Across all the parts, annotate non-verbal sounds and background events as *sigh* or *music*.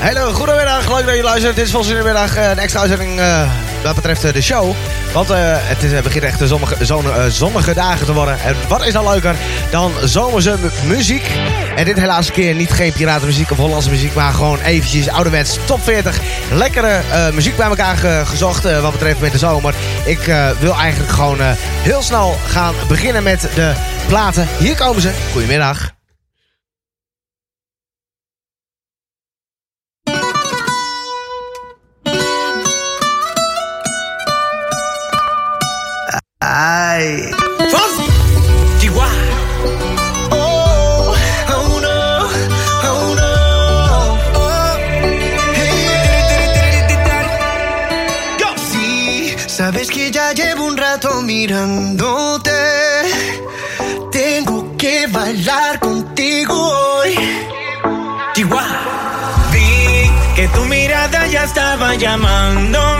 Hele goedemiddag, leuk dat je luistert. Dit is volgens de middag een extra uitzending uh, wat betreft de show. Want het is, begint echt zonnige, zonnige, dagen te worden. En wat is dan leuker dan zomerse muziek? En dit helaas een keer niet geen piratenmuziek of Hollandse muziek, maar gewoon eventjes ouderwets top 40. Lekkere muziek bij elkaar ge gezocht wat betreft met de zomer. Ik wil eigenlijk gewoon heel snel gaan beginnen met de platen. Hier komen ze. Goedemiddag. Sí, sabes que ya llevo un rato mirándote. Tengo que bailar contigo hoy. Chihuahua. Vi que tu mirada ya estaba llamándome.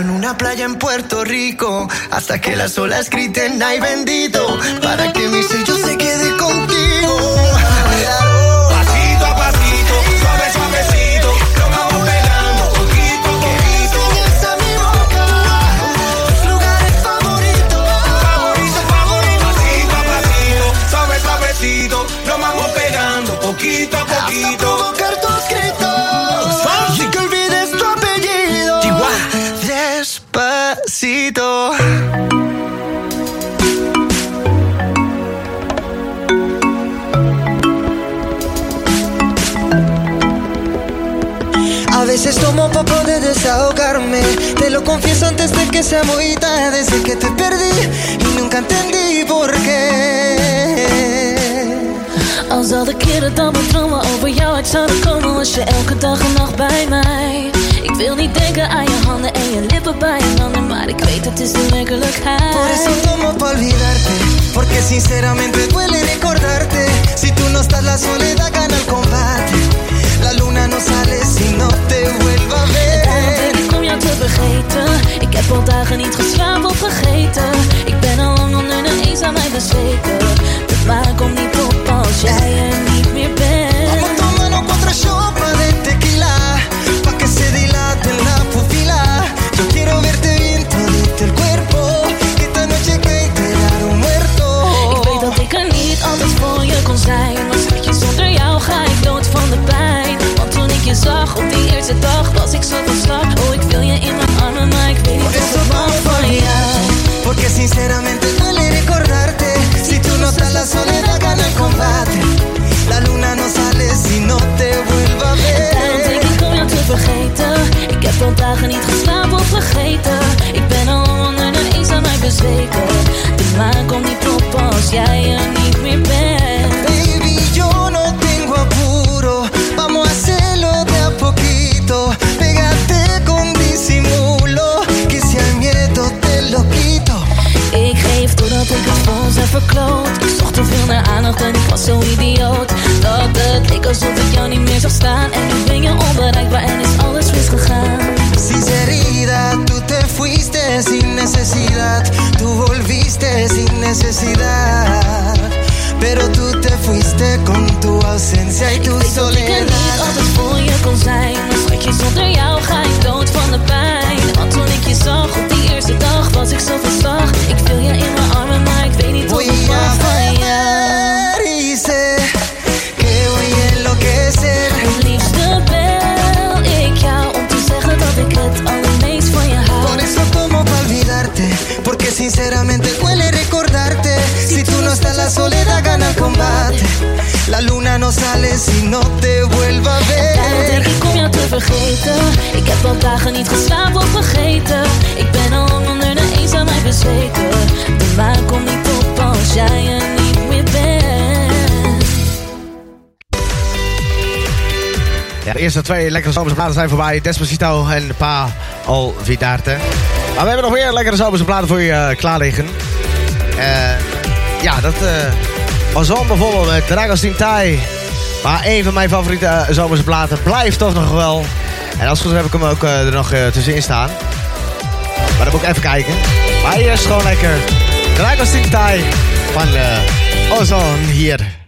En una playa en Puerto Rico hasta que las olas griten ay bendito para que mi sello se quede contigo. Desahogarme. Te lo confieso antes de que sea muy tarde. Desde que te perdí y nunca entendí por qué. Al zal de keren dan maar dromen over jou. Uit zouden komen Was je elke dag en nacht bij mij. Ik wil niet denken aan je handen en je lippen bij een ander Maar ik weet het is de werkelijkheid. Por eso tomo pa olvidarte Porque sinceramente duele recordarte. Si tú no estás la soledad gana el combate. La luna no sale si no te vergeten. Ik heb al dagen niet geslapen vergeten. Ik ben al lang onder de eens aan mij bezweken. De waar komt niet op als jij er niet meer bent. Vamos tomando contra sopa de tequila. Pa' que se dilate la pupila Yo quiero verte bien todito el cuerpo. Esta noche que entregar un muerto. Ik weet dat ik er niet alles voor je kon zijn. Maar schatje, zonder jou ga ik dood van de pijn. Want toen ik je zag op die eerste dag was Porque sinceramente duele recordarte. Si tú no estás, la soledad gana el combate. La luna no sale si no te vuelva a ver. Vergeten. Ik heb niet geslapen of vergeten. Ik ben al onder de eens aan mij Doordat totdat ik het fonds heb verkloot. Ik zocht te veel naar aandacht en ik was zo idioot. Dat het leek alsof ik jou niet meer zag staan. En nu ben je onbereikbaar. mañana no sales y no te vuelva a ver. Denk ik kom jou te vergeten. Ik heb al dagen niet geslapen of vergeten. Ik ben al onder de eenzaamheid bezweken. De maan komt niet op als jij er niet meer bent. Ja, de eerste twee lekkere zomers platen zijn voorbij. Despacito en Pa Alvidarte. Maar we hebben nog meer lekkere zomerse platen voor je eh, uh, klaar liggen. Eh, ja, dat... Uh, was bijvoorbeeld, eh, met Dragos Tintai. Maar een van mijn favoriete eh, zomerse platen blijft toch nog wel. En als het goed heb ik hem ook eh, er nog tussenin staan. Maar dan moet ik even kijken. Maar eerst gewoon lekker Dragos Tintai van Ozon hier.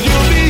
you'll be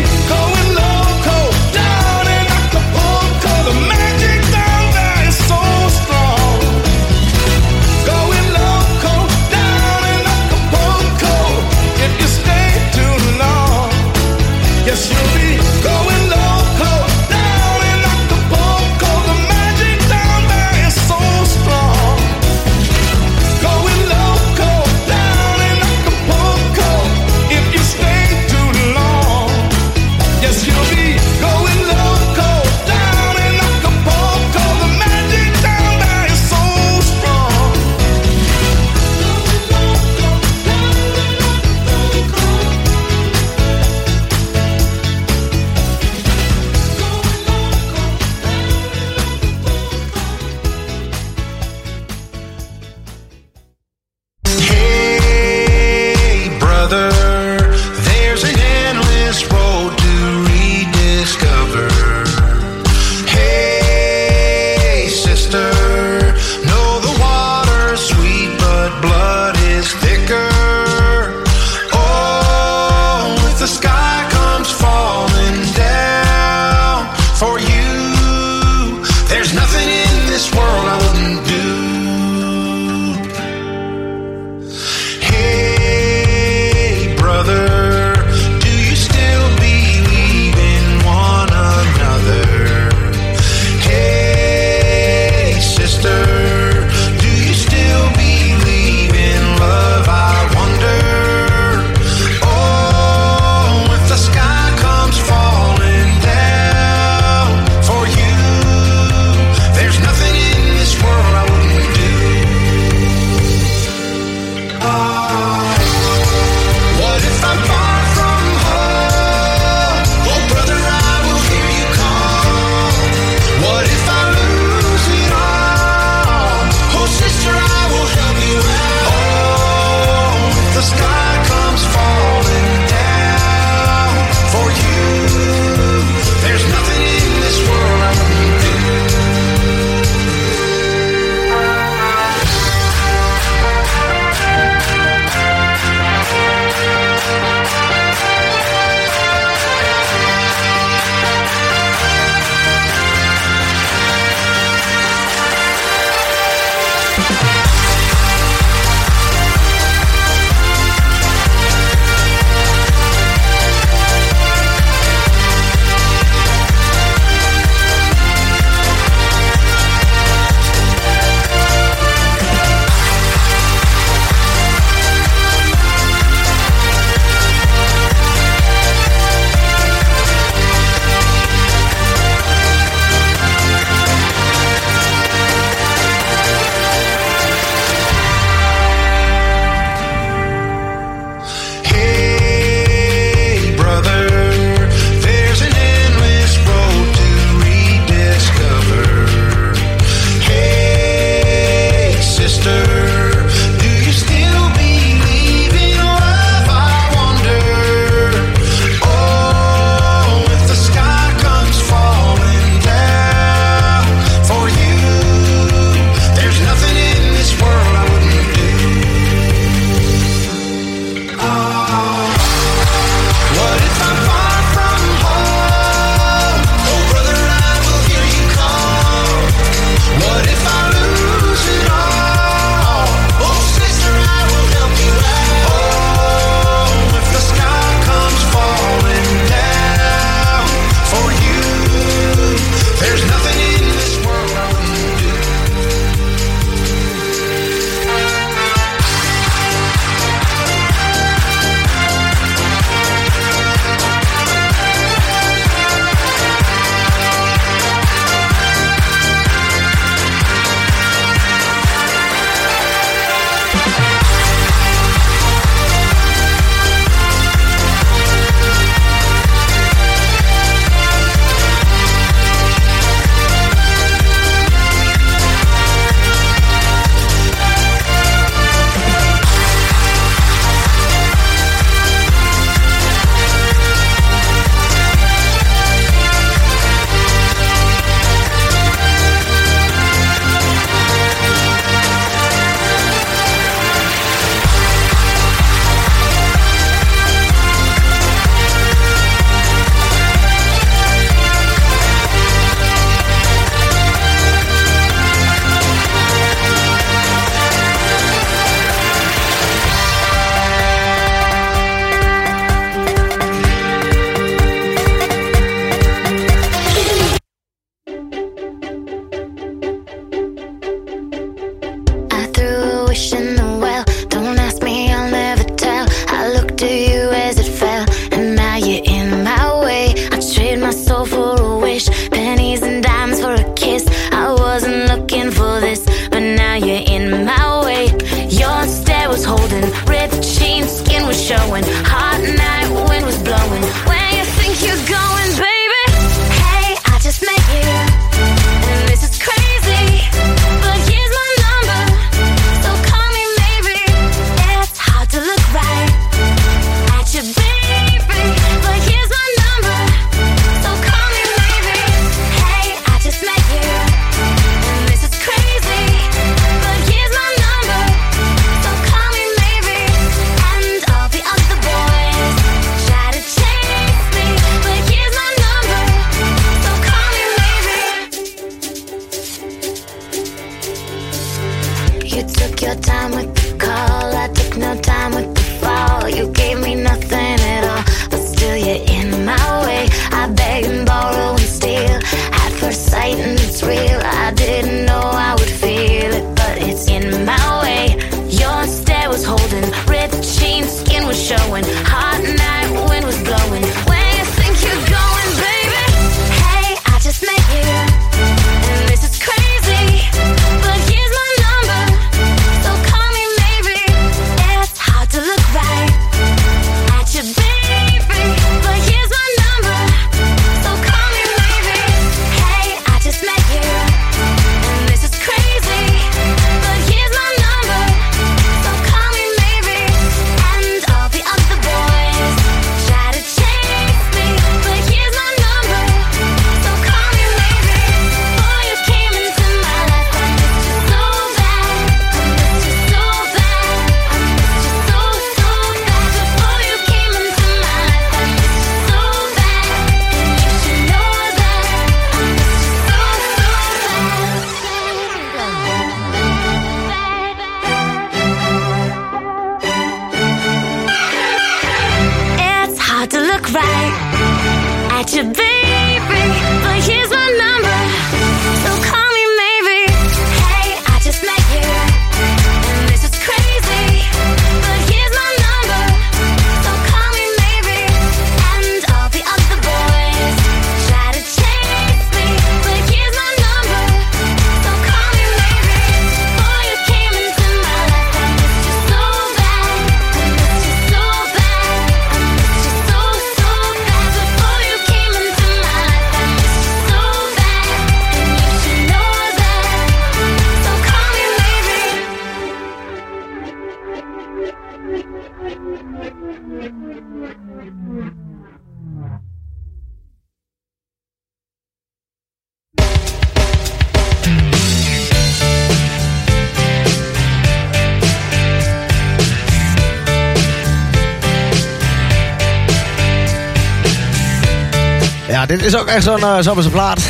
is ook echt zo'n eh, uh, zomerse plaat.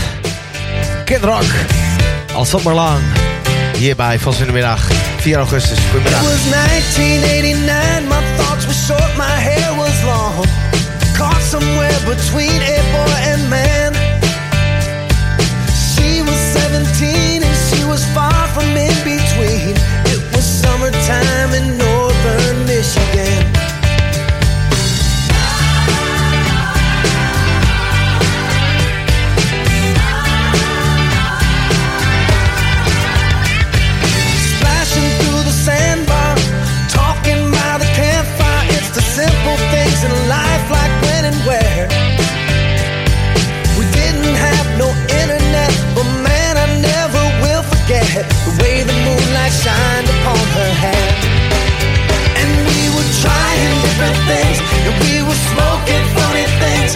Kid Rock. Al zomerlang. Hierbij van middag 4 augustus. Goedemiddag. It was 1989, my thoughts were short, my hair was long. Caught somewhere between a boy and man. She was 17 and she was far from in between. It was summertime in northern simple things in life like when and where. We didn't have no internet, but man, I never will forget the way the moonlight shined upon her hair. And we were trying different things, and we were smoking funny things.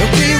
we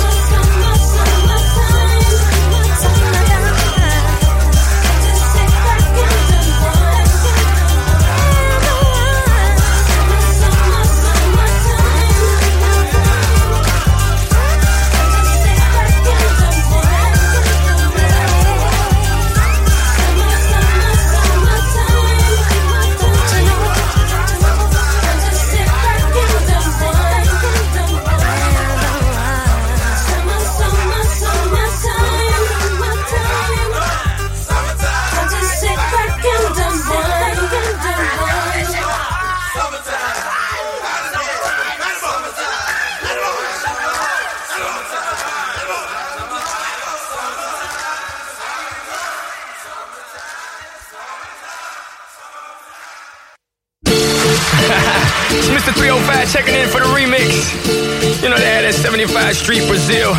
75 Street Brazil.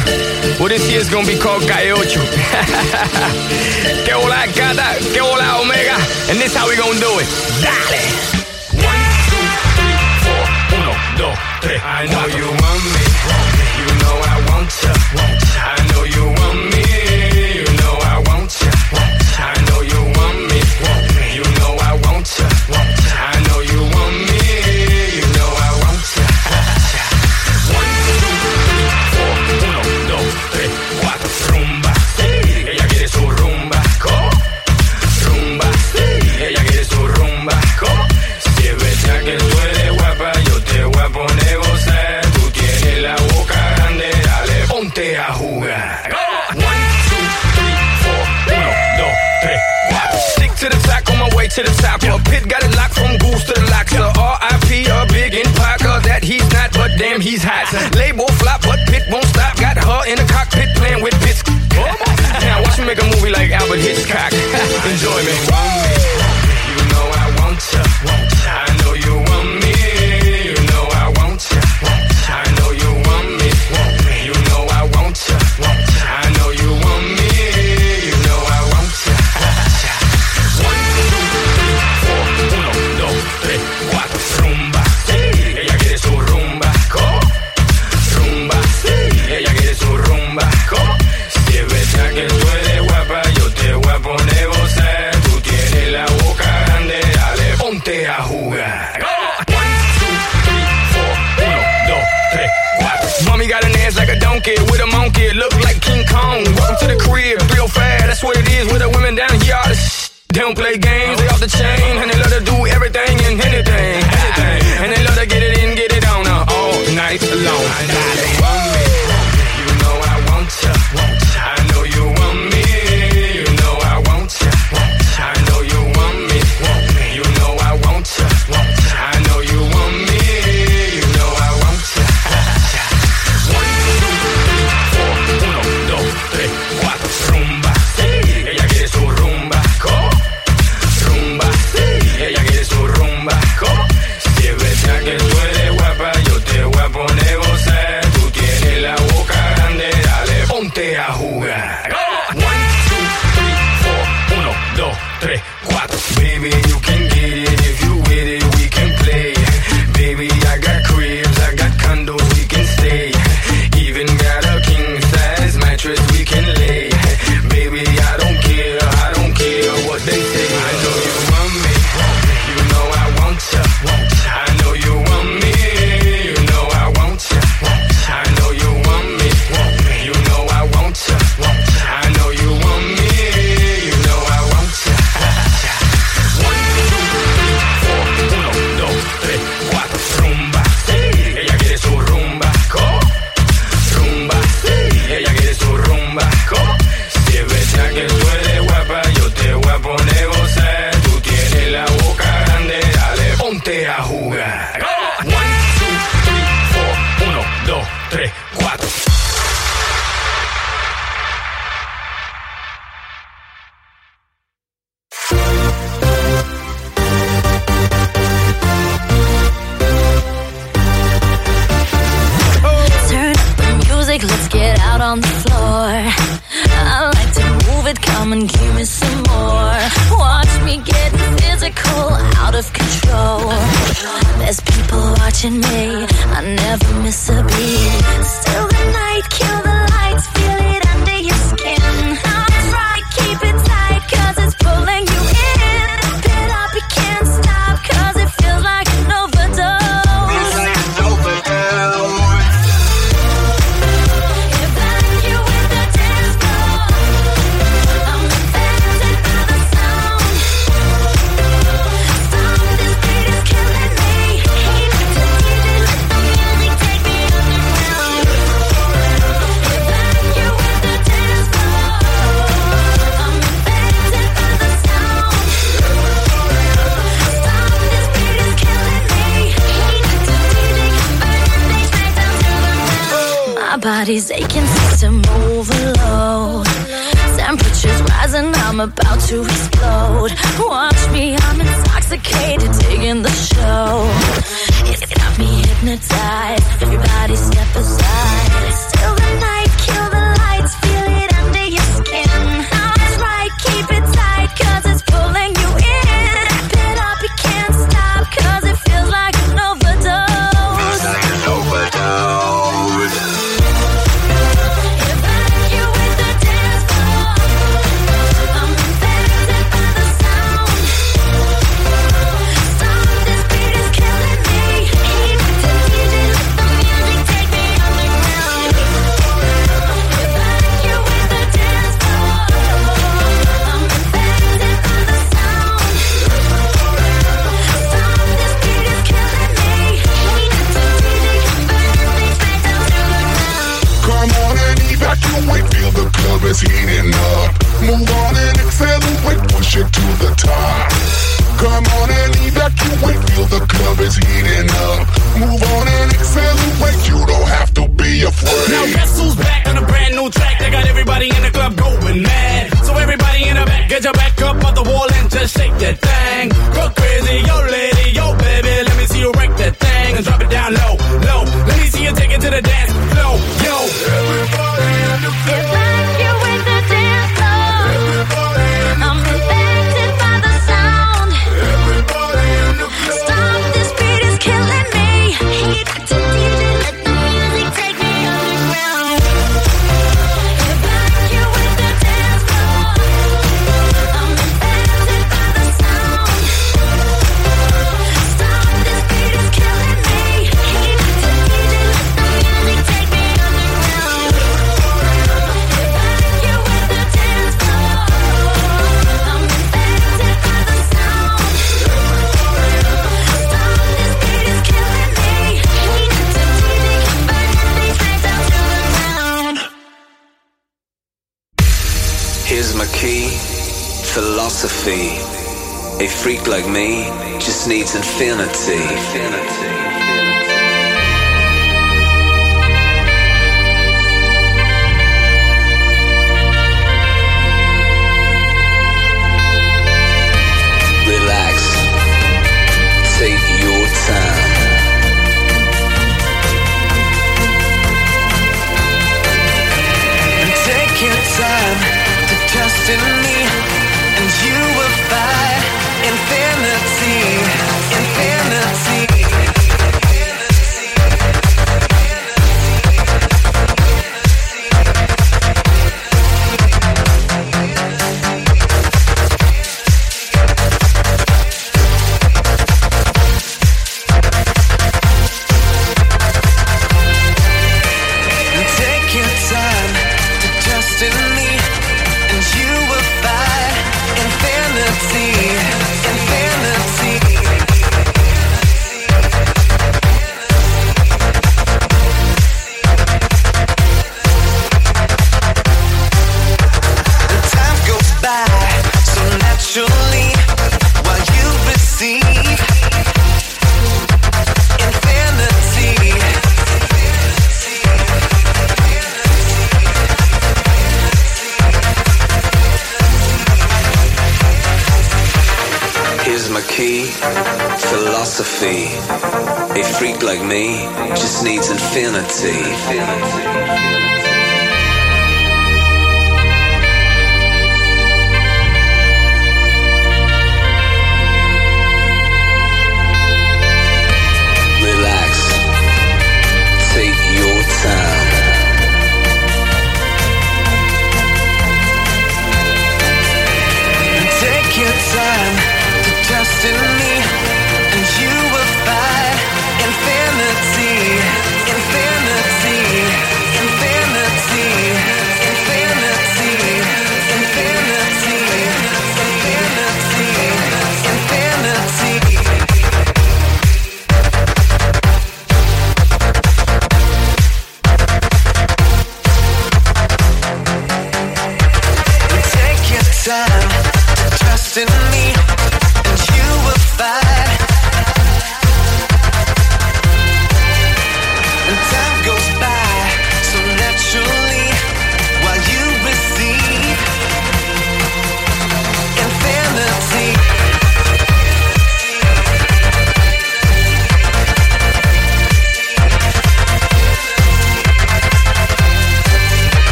Well, this year's gonna be called Calle Ocho. *laughs* que hola gata, que hola omega. And this how we gonna do it. Dale. One, two, three, four. Uno, dos, tres. I know you want me. You know I want ya. I know you want me. You know I want ya. I know you want me. to the top. Yeah. Pit got it locked from goose to the locks. Yeah. R.I.P. a big in Parker that he's not, but damn, he's hot. Label flop, but Pit won't stop. Got her in the cockpit playing with bits. now watch me make a movie like Albert Hitchcock. *laughs* Enjoy me. What it is with the women down here. They don't play games, they off the chain. A freak like me just needs infinity. Relax,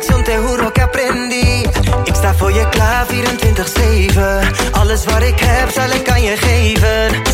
lección te juro que aprendí. Ik sta voor je klaar 24-7. Alles wat ik heb zal ik aan je geven.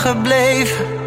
Gebleven.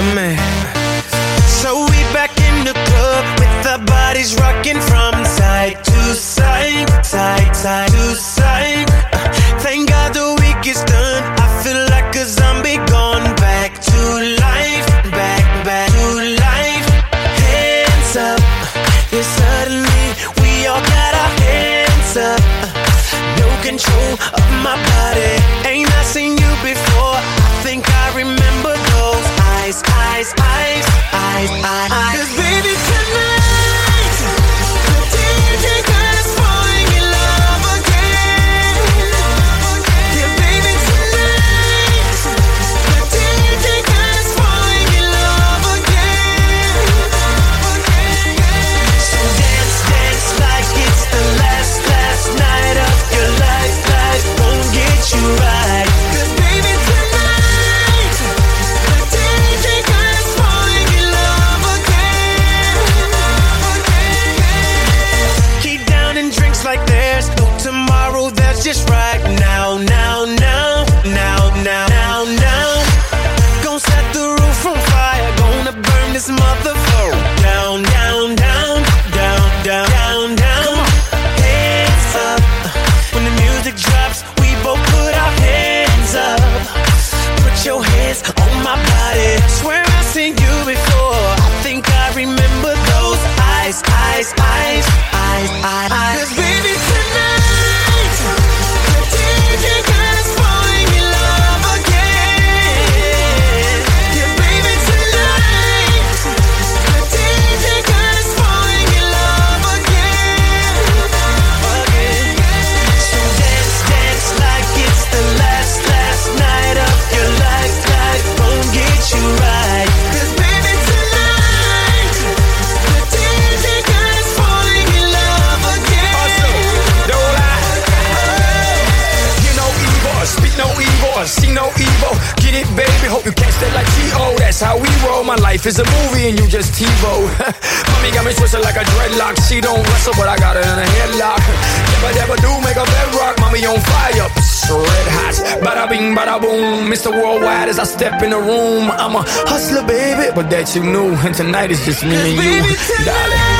Óyeme but that you knew. And tonight it's just me and you, darling.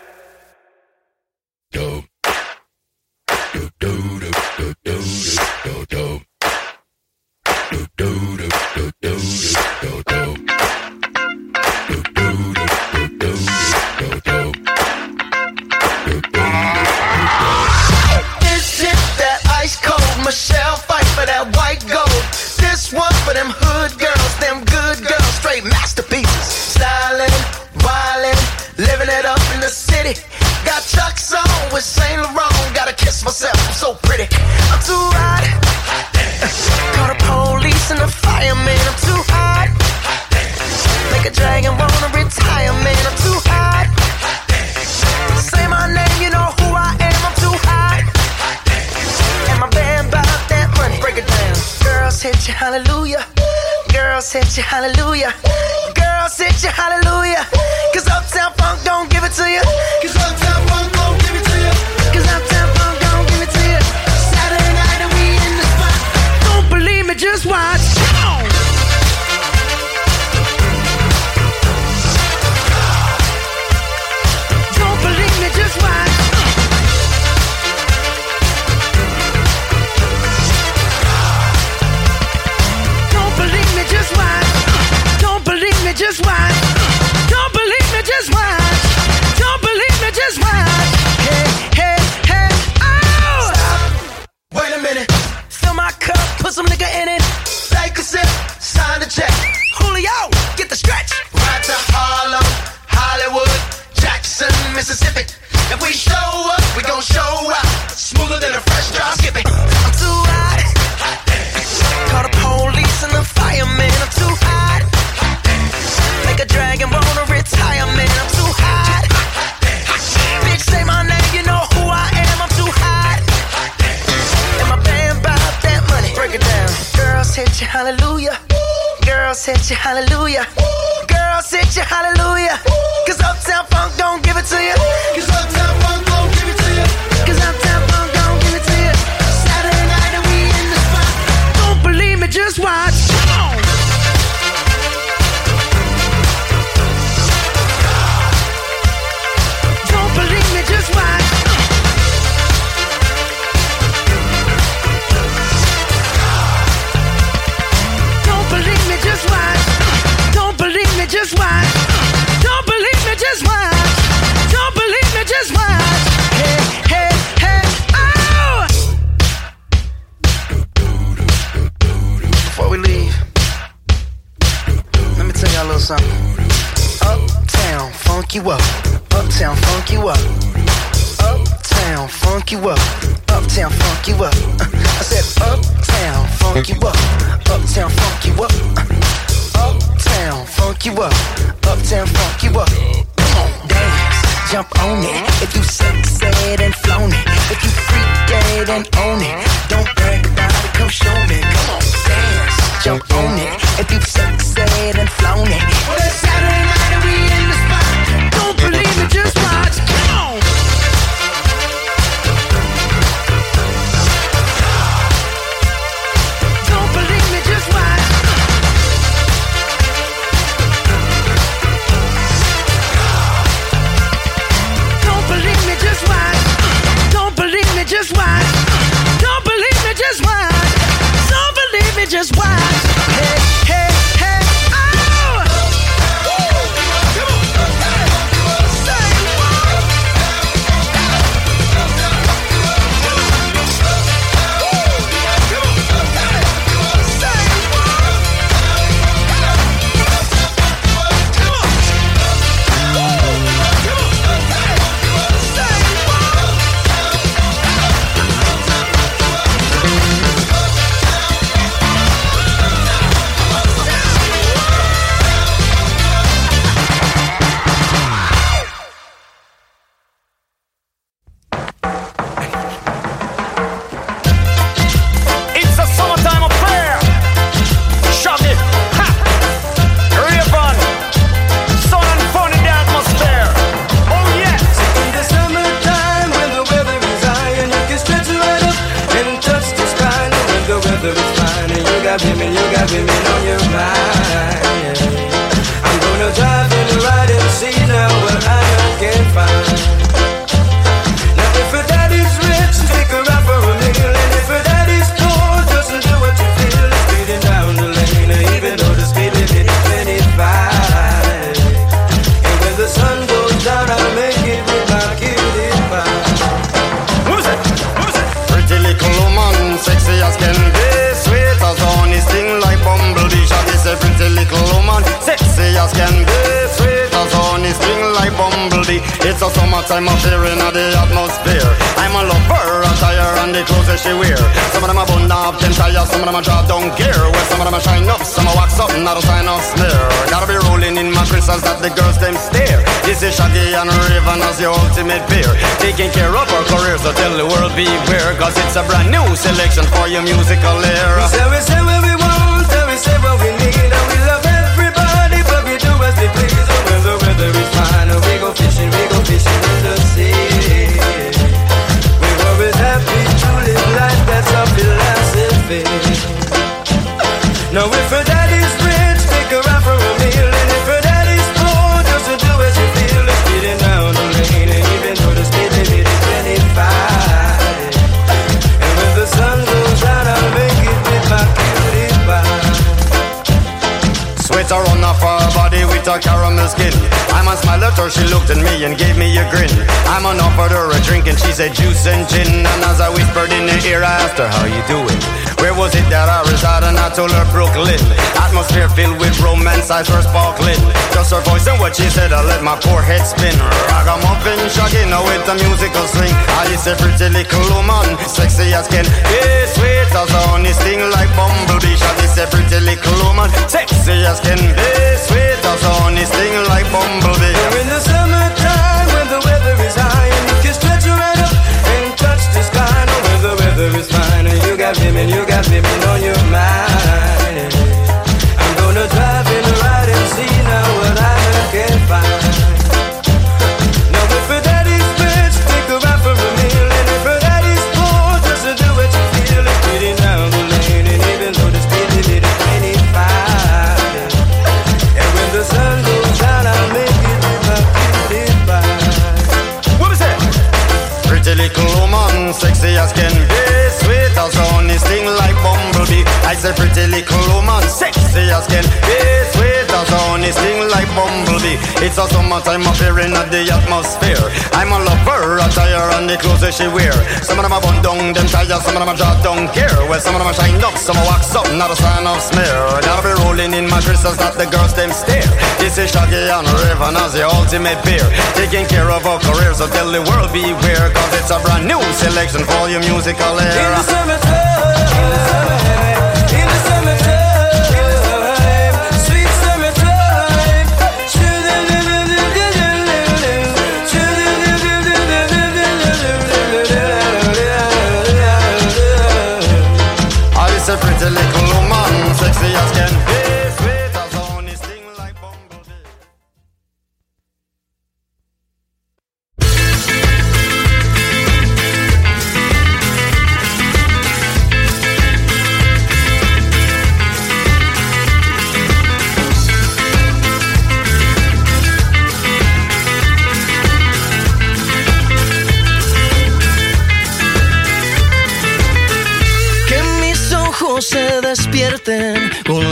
ultimate beer. Taking care of our careers, so tell the world beware, cause it's a brand new selection for your musical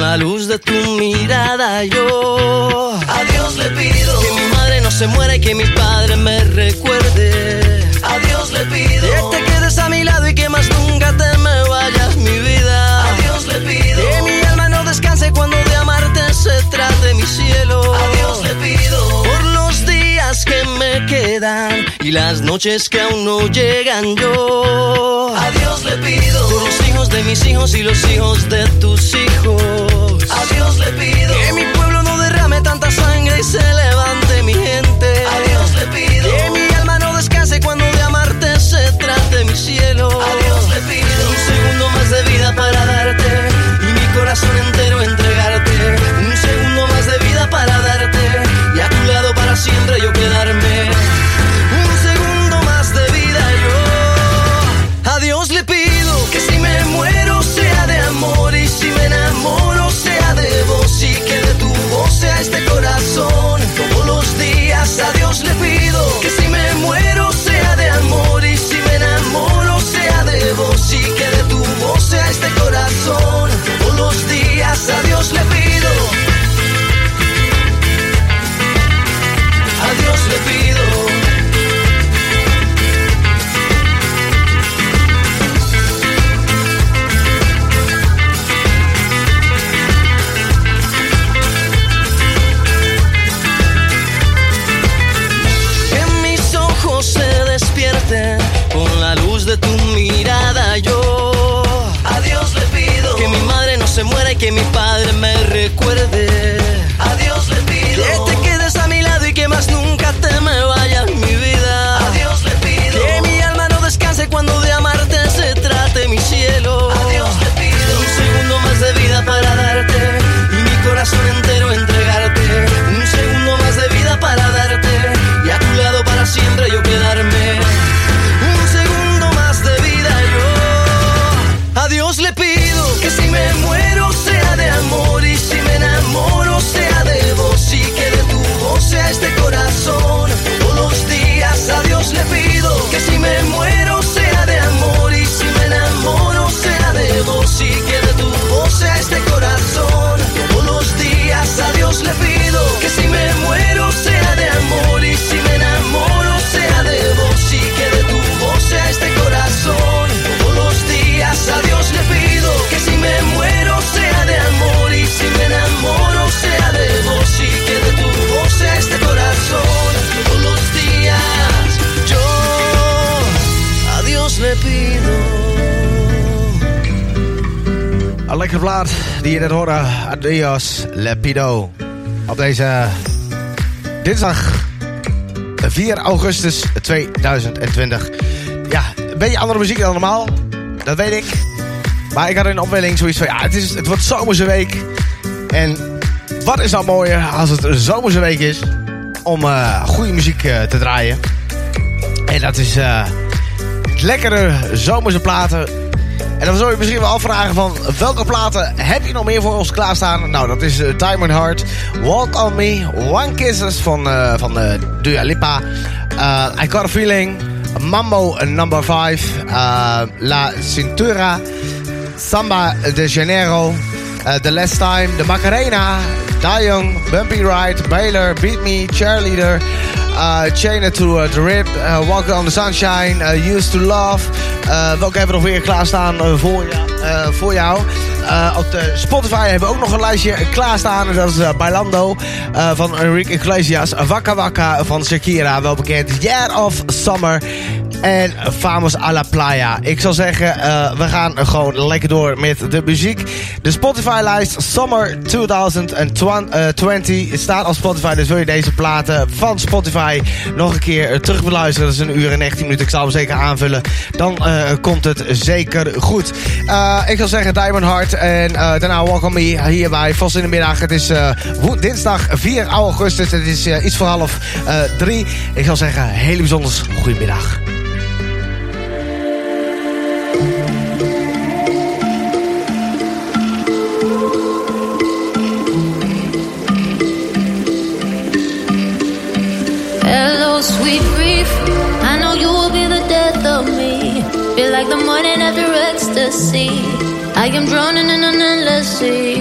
la luz de tu mirada. Yo a Dios le pido que mi madre no se muera y que mi padre me recuerde. Me quedan y las noches que aún no llegan yo. A Dios le pido por los hijos de mis hijos y los hijos de tus hijos. A Dios le pido que mi pueblo no derrame tanta sangre y se levante mi gente. A Dios le pido que mi alma no descanse cuando de amarte se trate mi cielo. A Dios le pido un segundo más de vida para darte y mi corazón entero siempre yo quedarme. Un segundo más de vida yo. A Dios le pido que si me muero sea de amor y si me enamoro sea de vos y que de tu voz sea este corazón. Todos los días a Dios le pido que si me muero sea de amor y si me enamoro sea de vos y que de tu voz sea este corazón. Todos los días a Dios le pido. A Dios Een plaat die je net hoorde. Adios, Lepido. Op deze dinsdag 4 augustus 2020. Ja, een beetje andere muziek dan normaal. Dat weet ik. Maar ik had de opwelling zoiets van... Ja, het, is, het wordt zomerse week. En wat is nou mooier als het een zomerse week is... om eh, goede muziek eh, te draaien. En dat is eh, lekkere zomerse platen en dan zou je misschien wel afvragen van welke platen heb je nog meer voor ons klaarstaan? Nou, dat is uh, Diamond Heart, Walk On Me, One Kisses van, uh, van uh, Dua Lipa, I Got A Feeling, Mambo Number 5, uh, La Cintura, Samba de Janeiro, The Last Time, The Macarena, Young, Bumpy Ride, Baylor, Beat Me, Cheerleader, Chain to the Rip, Walk on the Sunshine, Used to Love. Uh, welke hebben we nog weer klaarstaan voor, uh, voor jou? Uh, op de Spotify hebben we ook nog een lijstje klaarstaan. En dat is Bailando van Enrique Iglesias. Waka Waka van Shakira, wel bekend. Year of Summer. En Famos a la Playa. Ik zal zeggen, uh, we gaan gewoon lekker door met de muziek. De Spotify-lijst Summer 2020 staat op Spotify. Dus wil je deze platen van Spotify nog een keer terug beluisteren. Dat is een uur en 19 minuten. Ik zal hem zeker aanvullen. Dan komt het zeker goed. Ik zal zeggen Diamond Heart en daarna On Me hier bij Vos in de middag. Het is dinsdag 4 augustus. Het is iets voor half drie. Ik zal zeggen, hele bijzonders goedemiddag. like the morning after ecstasy. I am drowning in an endless sea.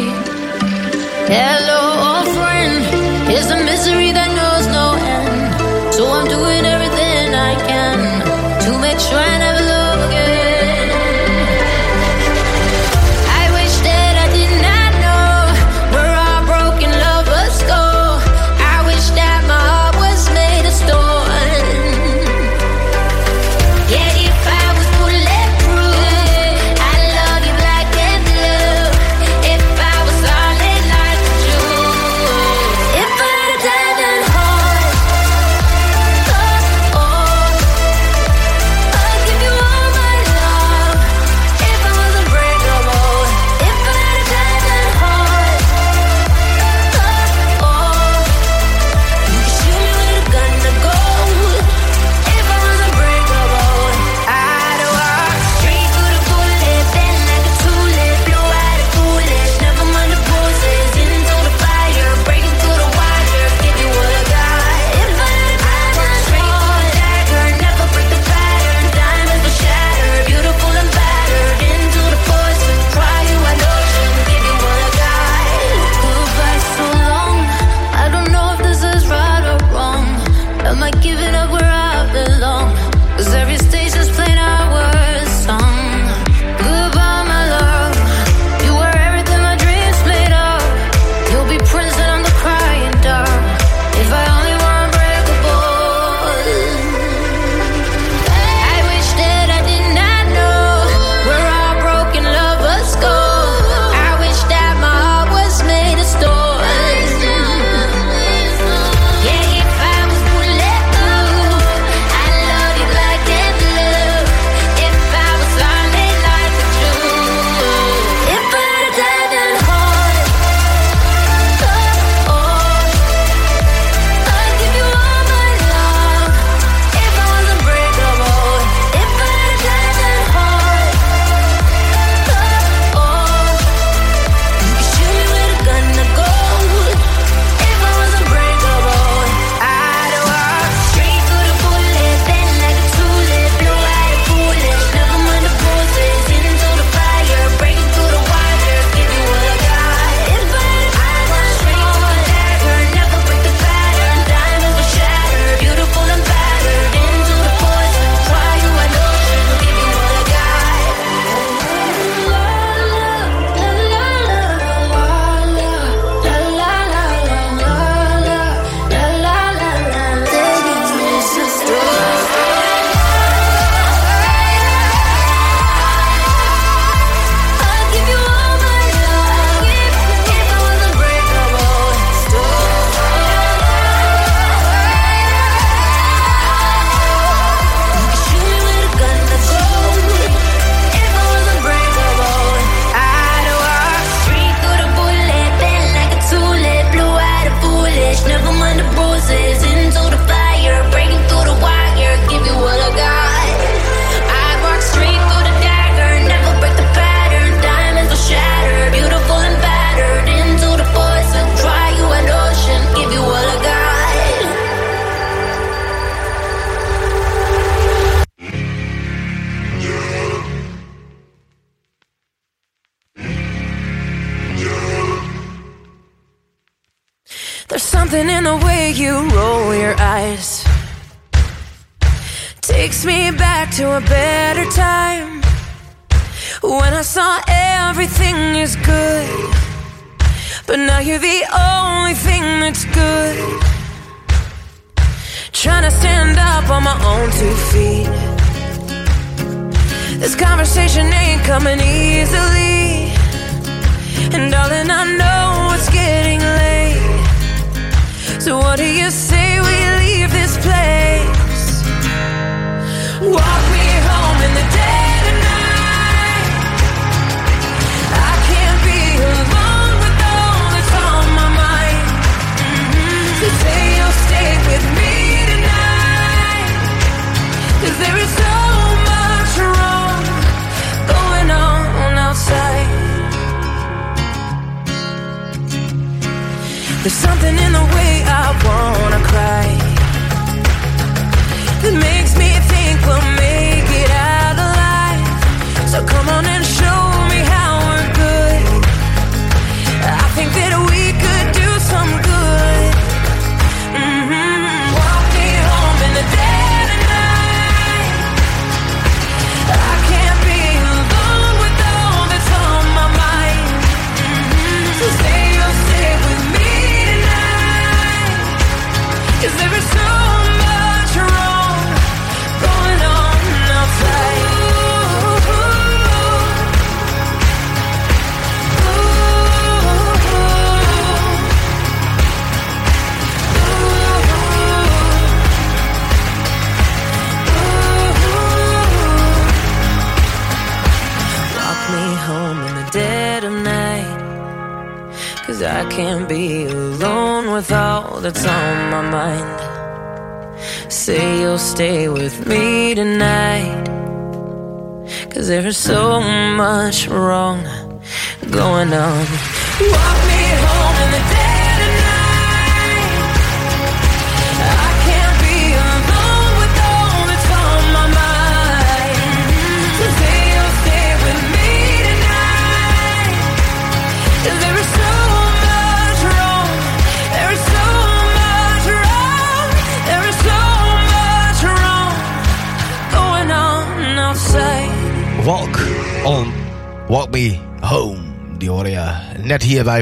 Hello, old friend. Here's a misery that knows no end. So I'm doing everything I can to make sure I never.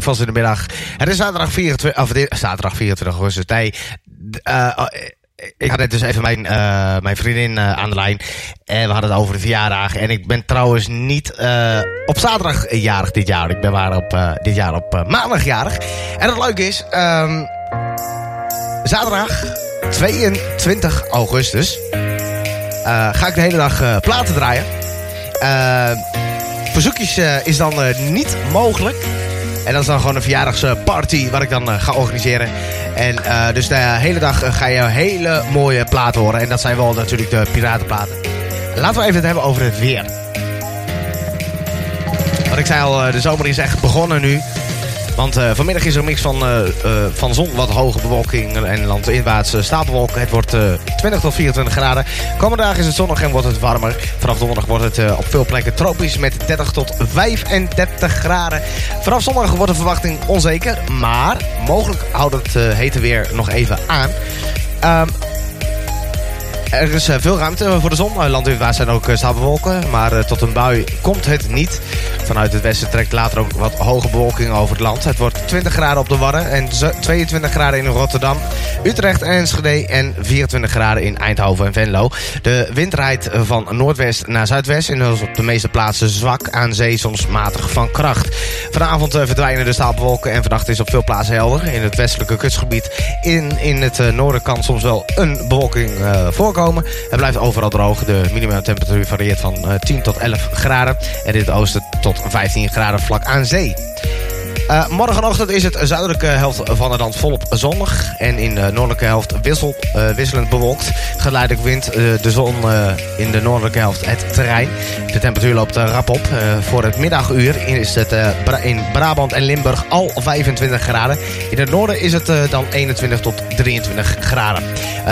Vast in de Middag. Het is zaterdag 24, of zaterdag 24 augustus. Nee, eh, oh, eh, ik had net dus even mijn, eh, mijn vriendin aan de lijn. En we hadden het over de verjaardag. En ik ben trouwens niet op zaterdag jarig dit jaar. Ik ben maar op, dit jaar op maandag jarig. En het leuke is, ehm, zaterdag 22 augustus ga ik de hele dag platen draaien. Verzoekjes is dan niet mogelijk. En dat is dan gewoon een verjaardagsparty wat ik dan eh, ga organiseren. En eh, dus de hele dag eh, ga je hele mooie platen horen. En dat zijn wel natuurlijk de piratenplaten. Laten we even het hebben over het weer. Wat ik zei al, de zomer is echt begonnen nu. Want eh, vanmiddag is er een mix van, eh, eh, van zon, wat hoge bewolking en landinwaarts stapelwolken. Het wordt eh, 20 tot 24 graden. Komende dagen is het zonnig en wordt het warmer. Vanaf donderdag wordt het op veel plekken tropisch met 30 tot 35 graden. Vanaf zondag wordt de verwachting onzeker, maar mogelijk houdt het hete weer nog even aan. Ehm, er is eh, veel ruimte voor de zon. Uh, Landinwaarts zijn ook uh, stapelwolken. Maar tot een bui komt het niet. Vanuit het westen trekt later ook wat hoge bewolking over het land. Het wordt 20 graden op de Wadden en 22 graden in Rotterdam, Utrecht en Enschede en 24 graden in Eindhoven en Venlo. De wind rijdt van noordwest naar zuidwest en is op de meeste plaatsen zwak aan zee, soms matig van kracht. Vanavond verdwijnen de stapelwolken en vannacht is op veel plaatsen helder. In het westelijke kustgebied in, in het noorden kan soms wel een bewolking voorkomen. Het blijft overal droog. De minimumtemperatuur varieert van uh, 10 tot 11 graden. En in het oosten tot 15 graden vlak aan zee. Uh, morgenochtend is het zuidelijke helft van het land volop zonnig. En in de noordelijke helft wissel, uh, wisselend bewolkt. Geleidelijk wint de zon in de noordelijke helft het terrein. De temperatuur loopt rap op. voor het middaguur is het in Brabant en Limburg al 25 graden. In het noorden is het dan 21 tot 23 graden.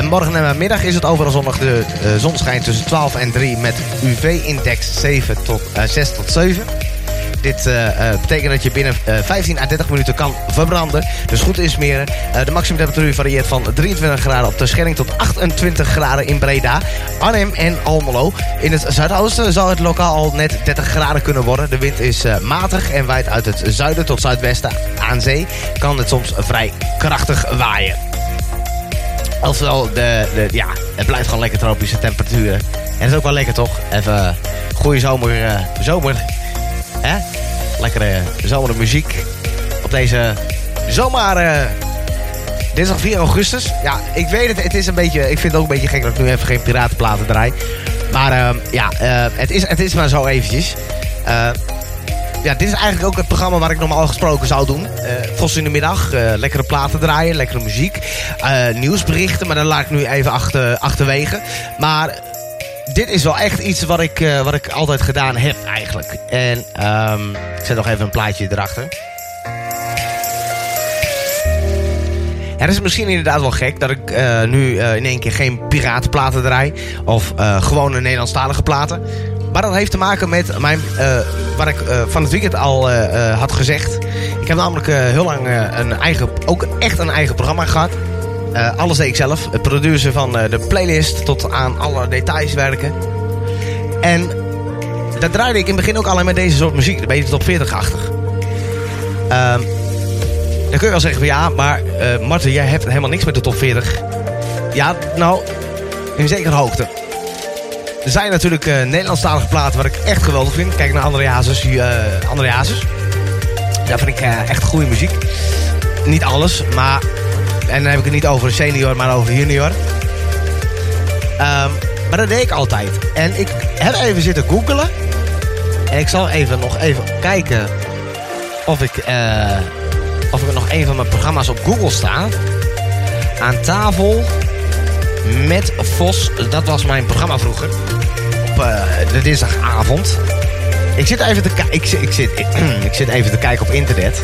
morgen en middag is het overal zonnig. De zon schijnt tussen 12 en 3 met UV-index 7 tot, 6 tot 7. Dit uh, uh, betekent dat je binnen uh, 15 à 30 minuten kan verbranden. Dus goed insmeren. de maximumtemperatuur varieert van 23 graden op de Schelling tot 28 graden in Breda, Arnhem en Almelo. In het zuidoosten zal het lokaal al net 30 graden kunnen worden. De wind is matig en waait uit het zuiden tot zuidwesten. Aan zee kan het soms vrij krachtig waaien. Oftewel, de, de, ja, het blijft gewoon lekker tropische temperaturen. En het is ook wel lekker toch? Even goede zomer, zomer Lekkere zomerde muziek op deze zomaar uh, dinsdag 4 augustus. Ja, ik weet het, het is een beetje, ik vind het ook een beetje gek dat ik nu even geen piratenplaten draai. Maar uh, ja, uh, het, is, het is maar zo eventjes. ja, dit is eigenlijk ook het programma waar ik normaal gesproken zou doen. Vos in de middag, lekkere platen draaien, lekkere muziek. nieuwsberichten, maar dat laat ik nu even achter, achterwege. Maar dit is wel echt iets wat ik, uh, wat ik altijd gedaan heb eigenlijk. En um, ik zet nog even een plaatje erachter. Het is misschien inderdaad wel gek dat ik uh, nu uh, in één keer geen piratenplaten draai. Of gewone Nederlandstalige platen. Maar dat heeft te maken met mijn, wat ik van het weekend al had gezegd. Ik heb namelijk heel lang een eigen, ook echt een eigen programma gehad. Uh, alles deed ik zelf. Het producer van uh, de playlist tot aan alle details werken. En daar draaide ik in het begin ook alleen met deze soort muziek. Een beetje top 40-achtig. Uh, dan kun je wel zeggen van ja, maar uh, Marten, jij hebt helemaal niks met de top 40. Ja, nou, in zekere hoogte. Er zijn natuurlijk Nederlandstalige platen waar ik echt geweldig vind. Kijk naar André Hazes. André. Daar vind ik echt goede muziek. Niet alles, maar en dan heb ik het niet over senior, maar over junior. Um, maar dat deed ik altijd. En ik heb even zitten googelen. En ik zal even nog even kijken of ik, uh, of ik nog een van mijn programma's op Google sta. Aan tafel met Vos. Dat was mijn programma vroeger. Op eh, de dinsdagavond. Ik zit even te, ki- ik, zit- ik, *clears throat* ik zit even te kijken op internet.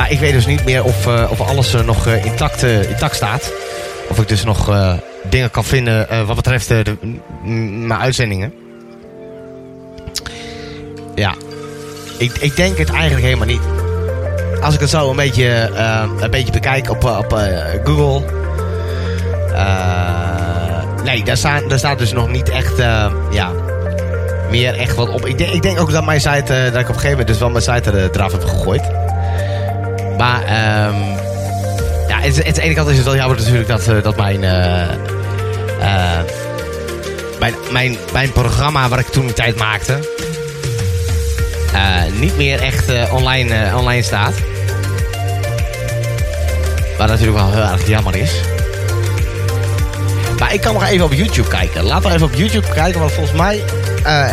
Maar ik weet dus niet meer of, eh, of alles eh, nog eh, intact, intact staat. Of ik dus nog dingen kan vinden wat betreft de, mijn uitzendingen. Ja, ik, ik denk het eigenlijk helemaal niet. Als ik het zo een beetje, een beetje bekijk op, op Google. nee, daar, staan, daar staat dus nog niet echt, ja, meer echt wat op. Ik denk, ik denk ook dat mijn site, dat ik op een gegeven moment dus wel mijn site er, eraf heb gegooid. Maar, ehm ja, het, het, de ene kant is het wel jammer natuurlijk dat, eh, dat mijn, eh, eh, mijn, mijn, mijn programma wat ik toen die tijd maakte, niet meer echt online, online staat. Wat natuurlijk wel heel erg jammer is. Maar ik kan nog even op YouTube kijken. Laten we even op YouTube kijken, want volgens mij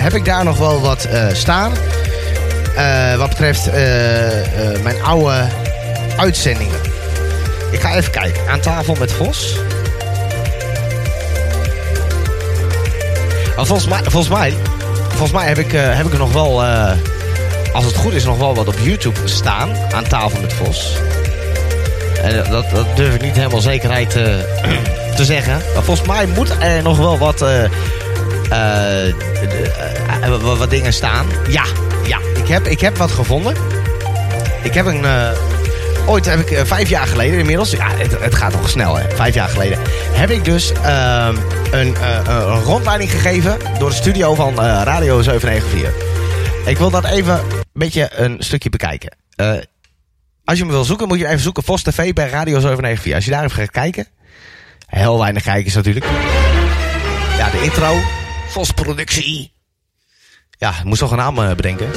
heb ik daar nog wel wat staan. Wat betreft mijn oude uitzendingen. Ik ga even kijken. Aan tafel met Vos. Volgens mij, volgens mij, volgens mij heb, ik, eh, heb ik er nog wel, eh, als het goed is, nog wel wat op YouTube staan. Aan tafel met Vos. En eh, dat, dat durf ik niet helemaal zekerheid *clears throat* te zeggen. Maar volgens mij moet er nog wel wat, wat dingen staan. Ja, ja. Ik heb, ik heb wat gevonden. Ik heb een... ooit heb ik, eh, vijf jaar geleden inmiddels... Ja, het, gaat nog snel, hè. Vijf jaar geleden. Heb ik dus ehm, een, eh, een rondleiding gegeven... door de studio van eh, Radio 794. Ik wil dat even een beetje een stukje bekijken. Als je me wil zoeken, moet je even zoeken Vos TV bij Radio 794. Als je daar even gaat kijken. Heel weinig kijkers natuurlijk. Ja, de intro. Vos Productie. Ja, ik moest nog een naam bedenken.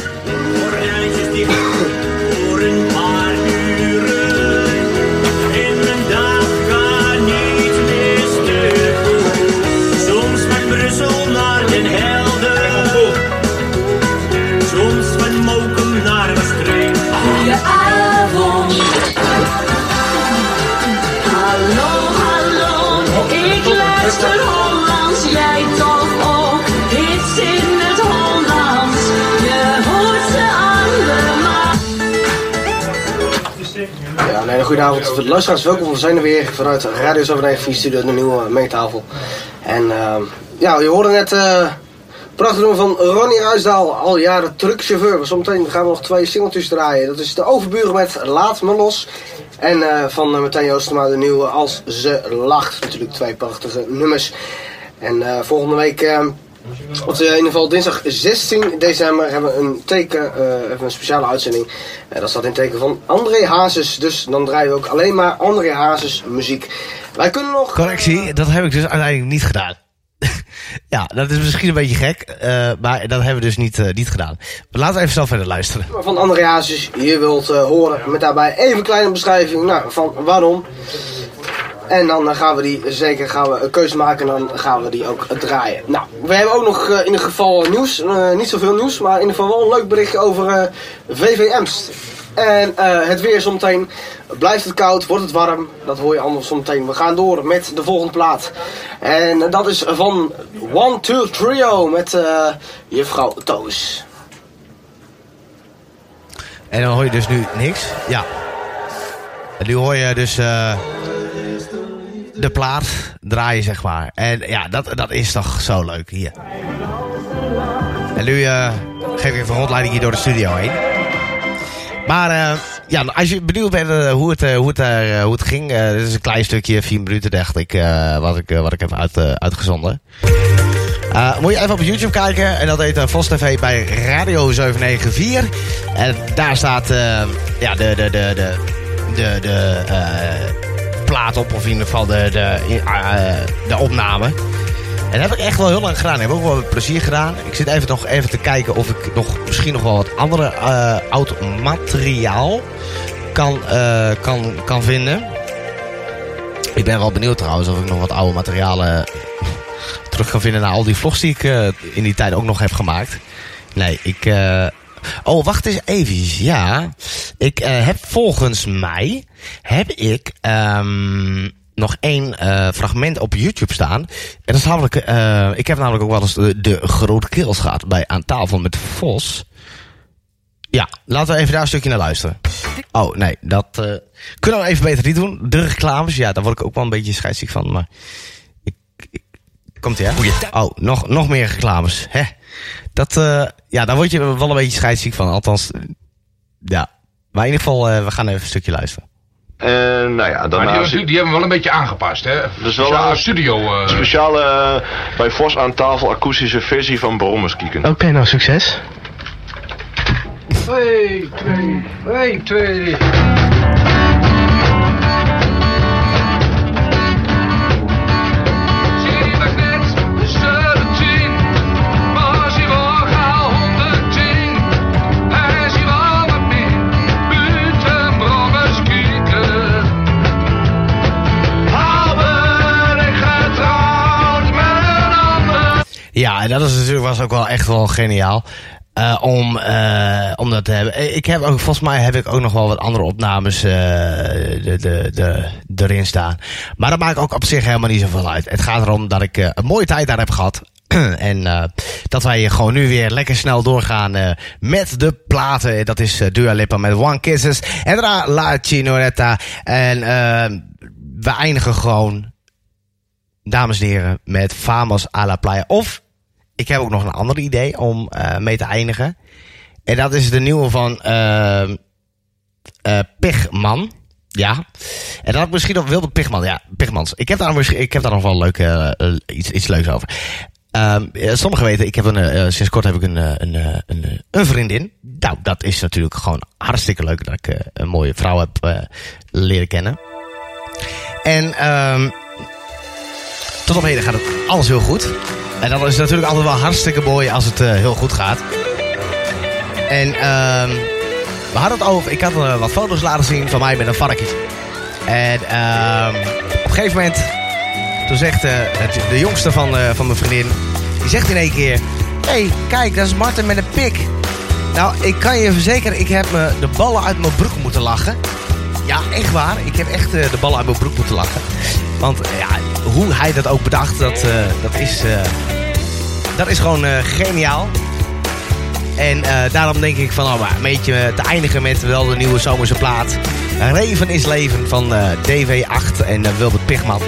Ja, nee, goedenavond voor de luisteraars. Welkom, we zijn er weer vanuit Radio 794 Studio, de nieuwe mengtafel. En ehm, ja, je hoorde net eh prachtig nummer van Ronnie Ruisdaal, al jaren truckchauffeur. Zometeen gaan we nog twee singeltjes draaien. Dat is de Overburen met Laat Me Los. En eh, van uh, Martijn Joostema de nieuwe Als Ze Lacht. Natuurlijk twee prachtige nummers. En eh, volgende week... op de, in ieder geval dinsdag 16 december hebben we een teken, we een speciale uitzending. Eh, dat staat in teken van André Hazes. Dus dan draaien we ook alleen maar André Hazes muziek. Wij kunnen nog... Correctie, dat heb ik dus uiteindelijk niet gedaan. *laughs* ja, dat is misschien een beetje gek, eh, maar dat hebben we dus niet, niet gedaan. Maar laten we even zelf verder luisteren. Van André Hazes je wilt horen. Met daarbij even een kleine beschrijving nou, van waarom. En dan gaan we die zeker gaan we een keuze maken en dan gaan we die ook draaien. Nou, we hebben ook nog eh, in ieder geval nieuws. Eh, niet zoveel nieuws, maar in ieder geval wel een leuk berichtje over eh VVM's. En het weer zometeen. Blijft het koud, wordt het warm. Dat hoor je allemaal zometeen. We gaan door met de volgende plaat. En dat is van One Two Trio met eh juffrouw Toos. En dan hoor je dus nu niks. Ja. En nu hoor je dus de plaat draaien, zeg maar. En ja, dat, dat is toch zo leuk hier. En nu eh, geef ik even een rondleiding hier door de studio heen. Maar eh, ja, als je benieuwd bent eh, hoe, het, hoe, het, hoe het ging. dit is een klein stukje, vier minuten dacht ik, wat, ik wat ik heb uit, uitgezonden. Moet je even op YouTube kijken. En dat heet uh, Vos TV bij Radio 794. En daar staat ja, de, de, de, de, de, de plaat op. Of in ieder geval de, de, eh, de opname. En dat heb ik echt wel heel lang gedaan. Ik heb ook wel met plezier gedaan. Ik zit even nog even te kijken of ik nog, misschien nog wel wat andere eh, oud materiaal kan, eh, kan, kan vinden. Ik ben wel benieuwd trouwens of ik nog wat oude materialen terug kan vinden naar al die vlogs die ik in die tijd ook nog heb gemaakt. Nee, ik... Oh, wacht eens even. Ja, Ik eh, heb volgens mij heb ik ehm, nog één eh, fragment op YouTube staan. En dat is namelijk, eh, ik heb namelijk ook wel eens de, de grote kills gehad bij aan tafel met Vos. Ja, laten we even daar een stukje naar luisteren. Oh, nee, dat kunnen we even beter niet doen. De reclames, ja, daar word ik ook wel een beetje scheidsziek van. Maar ik, ik- komt ie, hè? Oh, nog, nog meer reclames. Hè? Dat, eh, ja, daar word je wel een beetje scheidsziek van. Althans, eh, ja. Maar in ieder geval, eh, we gaan even een stukje luisteren. En nou ja, Maar daarna... die, hebben- die hebben we wel een beetje aangepast, hè? Dus wel Speciale een studio. eh, speciale bij Vos aan tafel akoestische versie van Brommers kieken. Oké, nou succes. 2, 2, 1, 2. Ja, en dat is natuurlijk was ook wel echt wel geniaal. eh, om, eh, om dat te hebben. Ik heb ook, volgens mij heb ik ook nog wel wat andere opnames eh, de, de, de, erin staan. Maar dat maakt ook op zich helemaal niet zoveel uit. Het gaat erom dat ik een mooie tijd daar heb gehad. *clears throat* en dat wij gewoon nu weer lekker snel doorgaan met de platen. Dat is Dua Lipa met One Kisses. En daarna La Chinoretta. En we eindigen gewoon dames en heren, met Famos a la Playa. Of, ik heb ook nog een ander idee om eh, mee te eindigen. En dat is de nieuwe van eh, Pigman. Ja. En ik misschien nog Wilde Pigman. Ja, Pigmans. Ik heb daar, misschien- ik heb daar nog wel leuk, eh, iets, iets leuks over. Ehm, eh, sommigen weten, ik heb een, sinds kort heb ik een, een, een, een vriendin. Nou, dat is natuurlijk gewoon hartstikke leuk dat ik een mooie vrouw heb leren kennen. En ehm tot op heden gaat het alles heel goed. En dan is natuurlijk altijd wel hartstikke mooi als het eh, heel goed gaat. En ehm we hadden het over, ik had eh, wat foto's laten zien van mij met een varkentje. En ehm op een gegeven moment, toen zegt eh, de jongste van, van mijn vriendin, die zegt in één keer... Hé, hey, kijk, dat is Martin met een pik. Nou, ik kan je verzekeren, ik heb me de ballen uit mijn broek moeten lachen. Ja, echt waar. Ik heb echt eh, de ballen uit mijn broek moeten lachen. Want eh, ja, hoe hij dat ook bedacht, dat, eh, dat, is, dat is gewoon geniaal. En daarom denk ik van, oh, maar een beetje te eindigen met wel de nieuwe zomerse plaat. Reven is leven van eh, DV8 en Wilbert Pigman.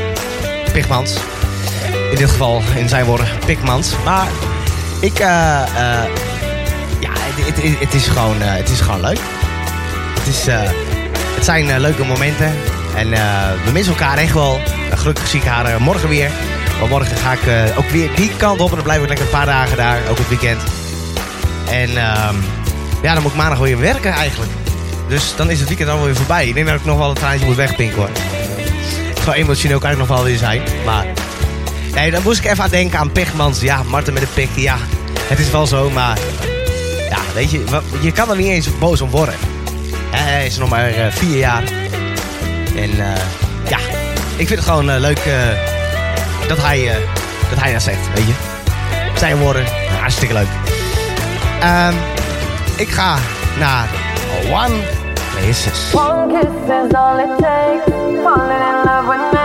Pigmans. In dit geval, in zijn woorden, Pigmans. Maar ik, ja, het, is gewoon, het is gewoon leuk. Het, is, het zijn eh, leuke momenten. En eh, we missen elkaar echt wel. Gelukkig zie ik haar morgen weer. Want morgen ga ik eh, ook weer die kant op. En dan blijf ik lekker een paar dagen daar. Ook het weekend. En ehm, ja, dan moet ik maandag weer werken eigenlijk. Dus dan is het weekend alweer voorbij. Ik denk dat ik nog wel een traantje moet wegpinken hoor. Zo emotioneel kan ik nog wel weer zijn. Maar nee, dan moest ik even aan denken aan Pigmans. Ja, Marten met een pik. Ja, het is wel zo. Maar ja, weet je, je kan er niet eens boos om worden. Hij is nog maar eh, vier jaar. En eh, ja, ik vind het gewoon eh, leuk dat, hij, dat hij dat zegt, weet je. Zijn woorden, hartstikke leuk. Ehm, ik ga naar One Places. One kiss is all it takes. Falling in love with me.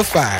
Number five.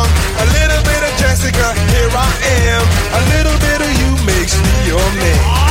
Jessica, here I am. A little bit of you makes me your man.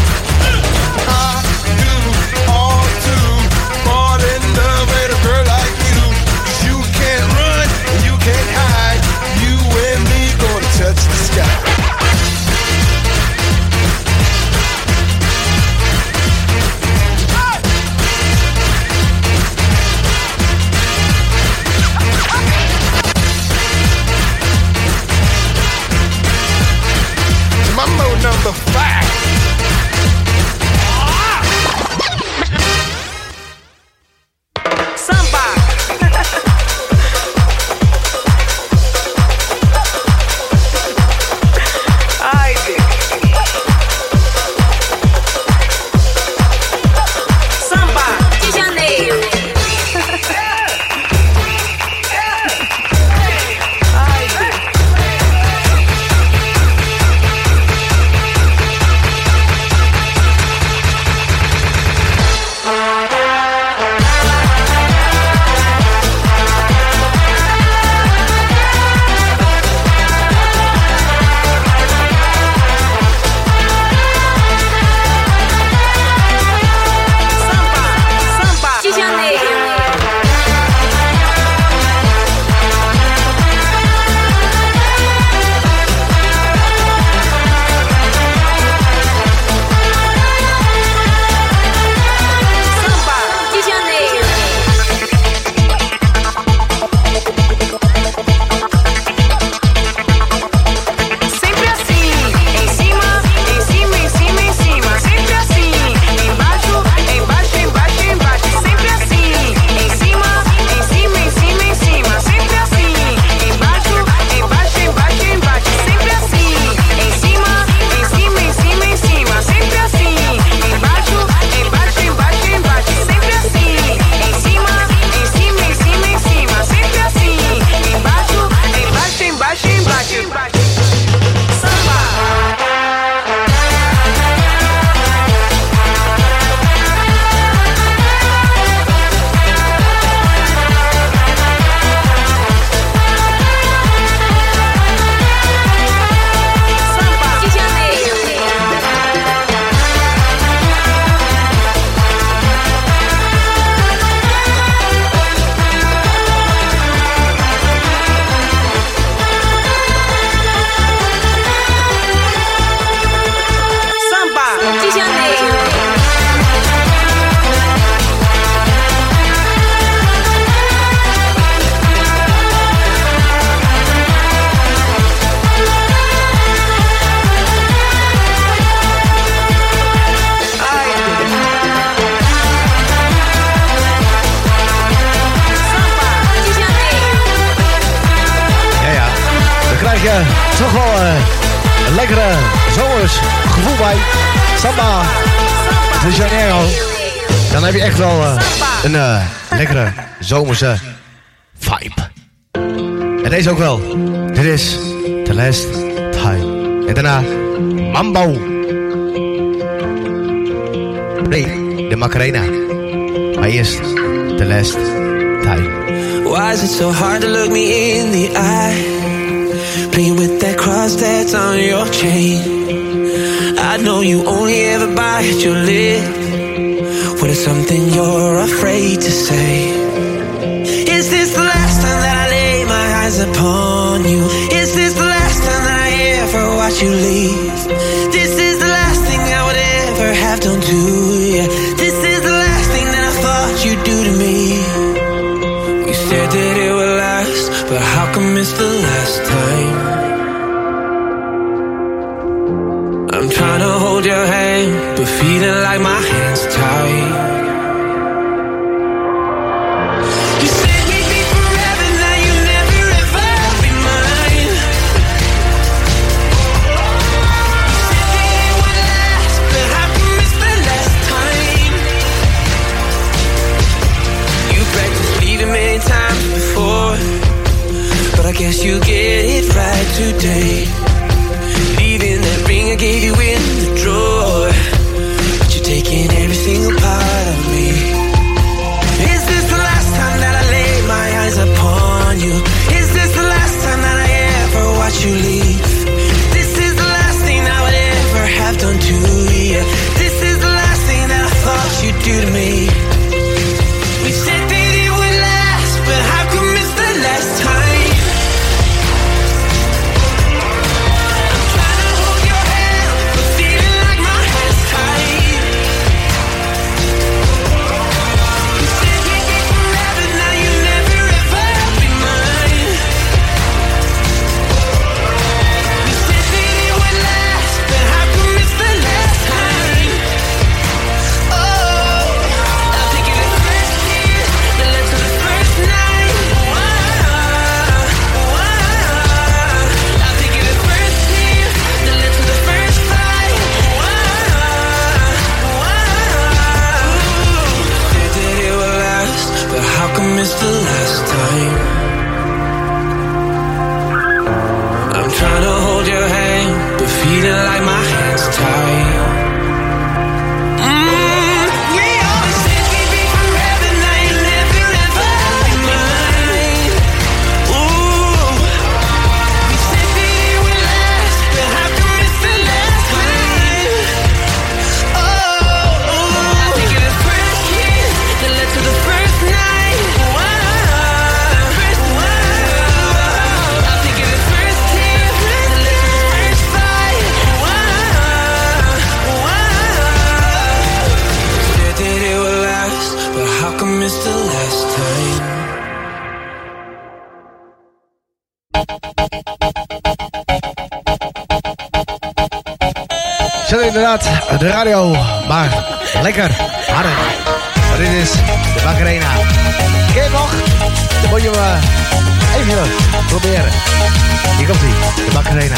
Ook wel. Dit is The Last Time. En daarna Mambo. Nee, de Macarena. Maar eerst The Last Time. Why is it so hard to look me in the eye? Playing with that cross that's on your chain. I know you only ever bite your lip. What is something you're afraid to say? Eyes upon you? Is this the last time that I ever watch you leave? This is the last thing I would ever have done to you. This is the last thing that I thought you'd do to me. You said that it would last, but how come it's the last time? I'm trying to hold your hand, but feeling like my hands you get it right today. De radio, maar lekker harder. Maar dit is de Macarena. Ken nog? Dan moet je hem eh, even proberen. Hier komt ie, de Macarena.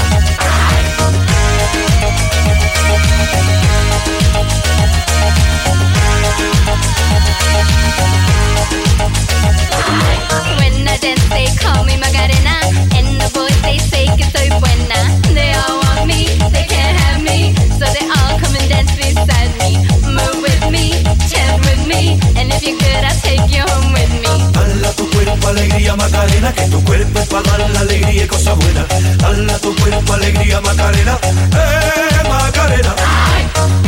Macarena, que tu cuerpo es para dar la alegría y cosas buenas. Dala tu cuerpo alegría Macarena, eh Macarena.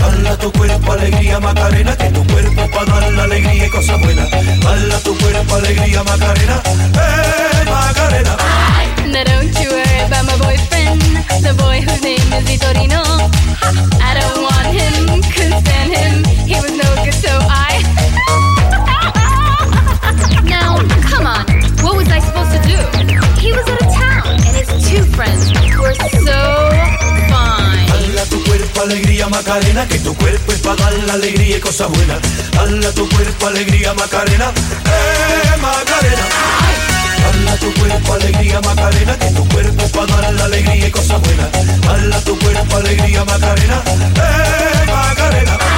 Dala tu cuerpo alegría Macarena, que tu cuerpo es para dar la alegría y cosas buenas. Dala tu cuerpo alegría Macarena, eh Macarena. Now don't you worry about my boyfriend, the boy whose name is Vitorino. I don't want him, couldn't stand him. He was alegría Macarena, que tu cuerpo es para dar la alegría y cosas buenas. Dala tu cuerpo alegría Macarena, eh Macarena. Dala tu cuerpo alegría Macarena, que tu cuerpo es para dar la alegría y cosas buenas. Dala tu cuerpo alegría Macarena, eh Macarena.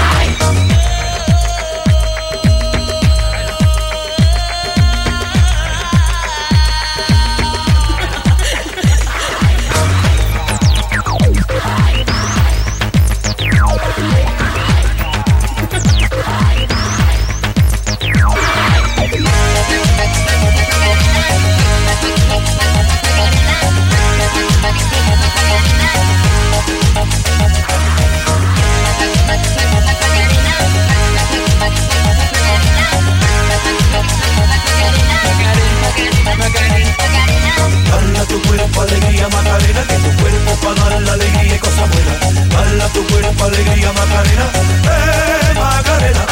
Que tu cuerpo para dar la alegría y cosas buenas. Dala tu cuerpo alegría Macarena, eh Macarena.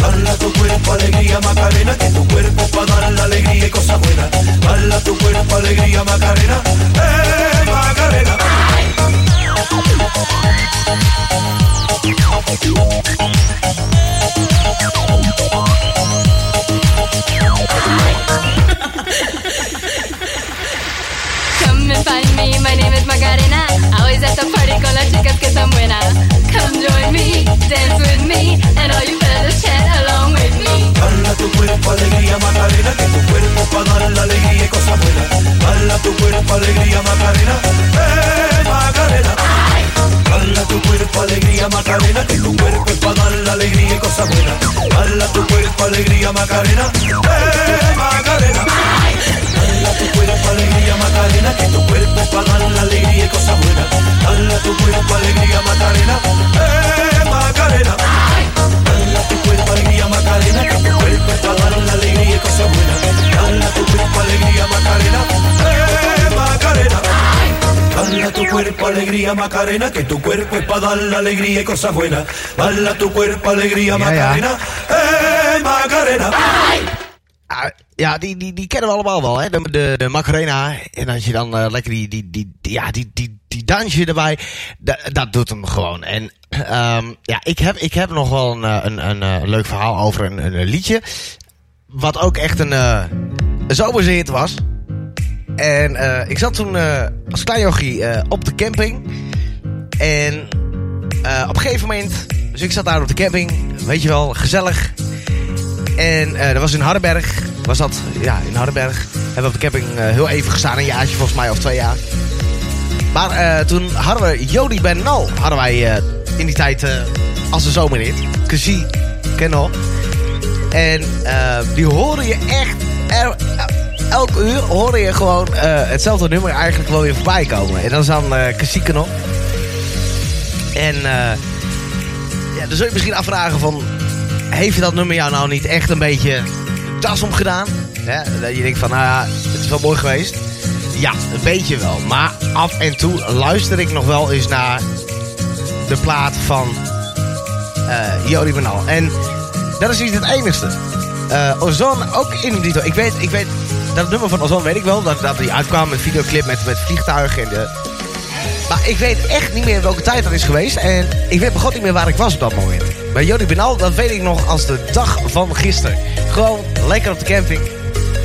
Dala tu cuerpo alegría Macarena, que tu cuerpo para dar la alegría y cosas buenas. Dala tu cuerpo alegría Macarena, eh Macarena. And find me, my name is Macarena. Always at the party con las chicas que son buenas. Come join me, dance with me, and all you fellas chat along with me. Tu cuerpo alegría Macarena, que tu cuerpo la alegría y tu cuerpo alegría Macarena, eh Macarena. Tu cuerpo alegría Macarena, que tu cuerpo la alegría y tu cuerpo alegría Macarena, eh Macarena. Dala tu cuerpo alegría Macarena, que tu cuerpo es para dar la alegría y cosas buenas. Dala tu cuerpo alegría Macarena, eh Macarena. Dala tu cuerpo alegría Macarena, que tu cuerpo es para dar la alegría y cosas buenas. Dala tu cuerpo alegría Macarena, eh Macarena. Dala tu cuerpo alegría Macarena, que tu cuerpo es para dar la alegría y cosas buenas. Dala tu cuerpo alegría Macarena, eh Macarena. Ah, Ja, die, die, die kennen we allemaal wel, hè? De, de, de Macarena. En als je dan eh, lekker die, die, die, die- ja, die, die, die dansje erbij, da- dat doet hem gewoon. En ehm, ja, ik heb, ik heb nog wel een, eh, een, een, eh, leuk verhaal over een, een, liedje. Wat ook echt een, een zomerse was. En ik zat toen als klein jochie op de camping. En op een gegeven moment, dus ik zat daar op de camping, weet je wel, gezellig. En eh, dat was in Hardenberg. Was dat, ja, in Hardenberg. Hebben we op de camping eh, heel even gestaan, een jaartje volgens mij, of twee jaar. Maar eh, toen hadden we Jody Bernal, hadden wij in die tijd als een zomerhit. Cassie, ken nog. En die hoorde je echt, er, elke uur hoorde je gewoon hetzelfde nummer eigenlijk wel weer voorbij komen. En dat is dan eh Cassie Ken nog. En ja, dan zul je misschien afvragen van... Heeft dat nummer jou nou niet echt een beetje tas omgedaan? Dat je denkt van, nou ja, het is wel mooi geweest. Ja, een beetje wel. Maar af en toe luister ik nog wel eens naar de plaat van eh Jody Benal. En dat is niet het enigste. Eh Ozon ook in die Ik weet, ik weet, dat nummer van Ozon weet ik wel. Dat, dat uitkwam met videoclip met, met vliegtuigen en de... Maar ik weet echt niet meer welke tijd dat is geweest. En ik weet begot niet meer waar ik was op dat moment. Bij Jody Benal, dat weet ik nog als de dag van gisteren. Gewoon lekker op de camping.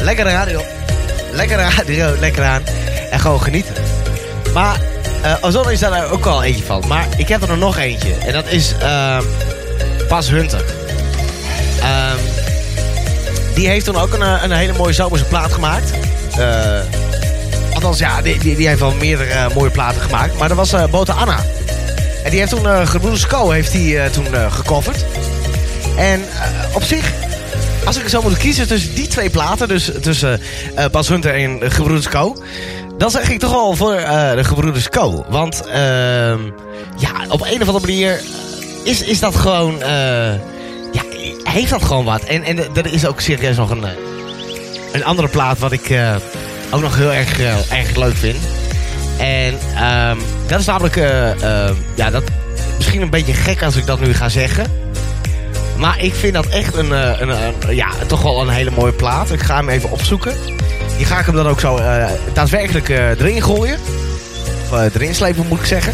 Lekker radio. Lekker radio, lekker aan. En gewoon genieten. Maar eh Ozon is daar ook wel eentje van. Maar ik heb er nog eentje. En dat is ehm Pas Hunter. Ehm, die heeft toen ook een, eh, een hele mooie zomerse plaat gemaakt. Eh, althans, ja, die, die, heeft wel meerdere eh, mooie platen gemaakt. Maar dat was Bota Anna. En die heeft toen, uh, Gebroeders Co. heeft die toen gecoverd. En op zich, als ik zo moet kiezen tussen die twee platen, dus tussen Bas Hunter en uh, Gebroeders Co. Dan zeg ik toch wel voor de Gebroeders Co. Want ehm, ja, op een of andere manier is, is dat gewoon, ja, heeft dat gewoon wat. En, en er is ook serieus nog een, een andere plaat wat ik ook nog heel erg, eh, erg leuk vind. En ehm, dat is namelijk, eh, eh, ja, dat misschien een beetje gek als ik dat nu ga zeggen. Maar ik vind dat echt een, eh, een, ja, toch wel een hele mooie plaat. Ik ga hem even opzoeken. Die ga ik hem dan ook zo eh, daadwerkelijk eh, erin gooien. Of erin slepen moet ik zeggen.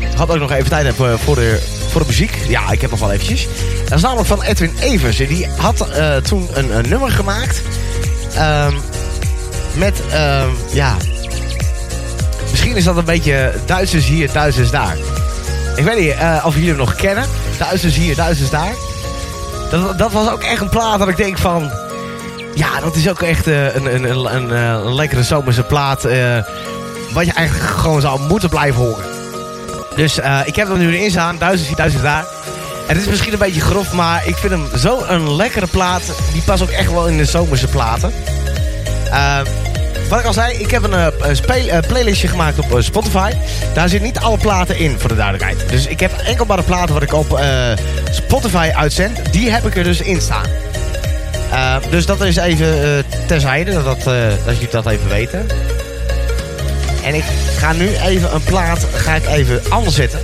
Ik had ook nog even tijd hebben voor de, voor de muziek. Ja, ik heb nog wel eventjes. Dat is namelijk van Edwin Evers. Die had toen een, een nummer gemaakt. Ehm, met, ehm, ja... Misschien is dat een beetje Duitsers hier, Duitsers daar. Ik weet niet eh, of jullie hem nog kennen. Duitsers hier, Duitsers daar. Dat, dat was ook echt een plaat dat ik denk van... Ja, dat is ook echt eh, een, een, een, een, eh, lekkere zomerse plaat. wat je eigenlijk gewoon zou moeten blijven horen. Dus ik heb er nu in staan. Duizend hier, duizend daar. En het is misschien een beetje grof, maar ik vind hem zo een lekkere plaat. Die past ook echt wel in de zomerse platen. Eh, wat ik al zei, ik heb een, eh, eh, playlistje gemaakt op eh, Spotify. Daar zitten niet alle platen in, voor de duidelijkheid. Dus ik heb enkel maar de platen wat ik op Spotify uitzend. Die heb ik er dus in staan. Eh, dus dat is even terzijde, dat, dat, dat jullie dat even weten. En ik ga nu even een plaat ga ik even anders zetten.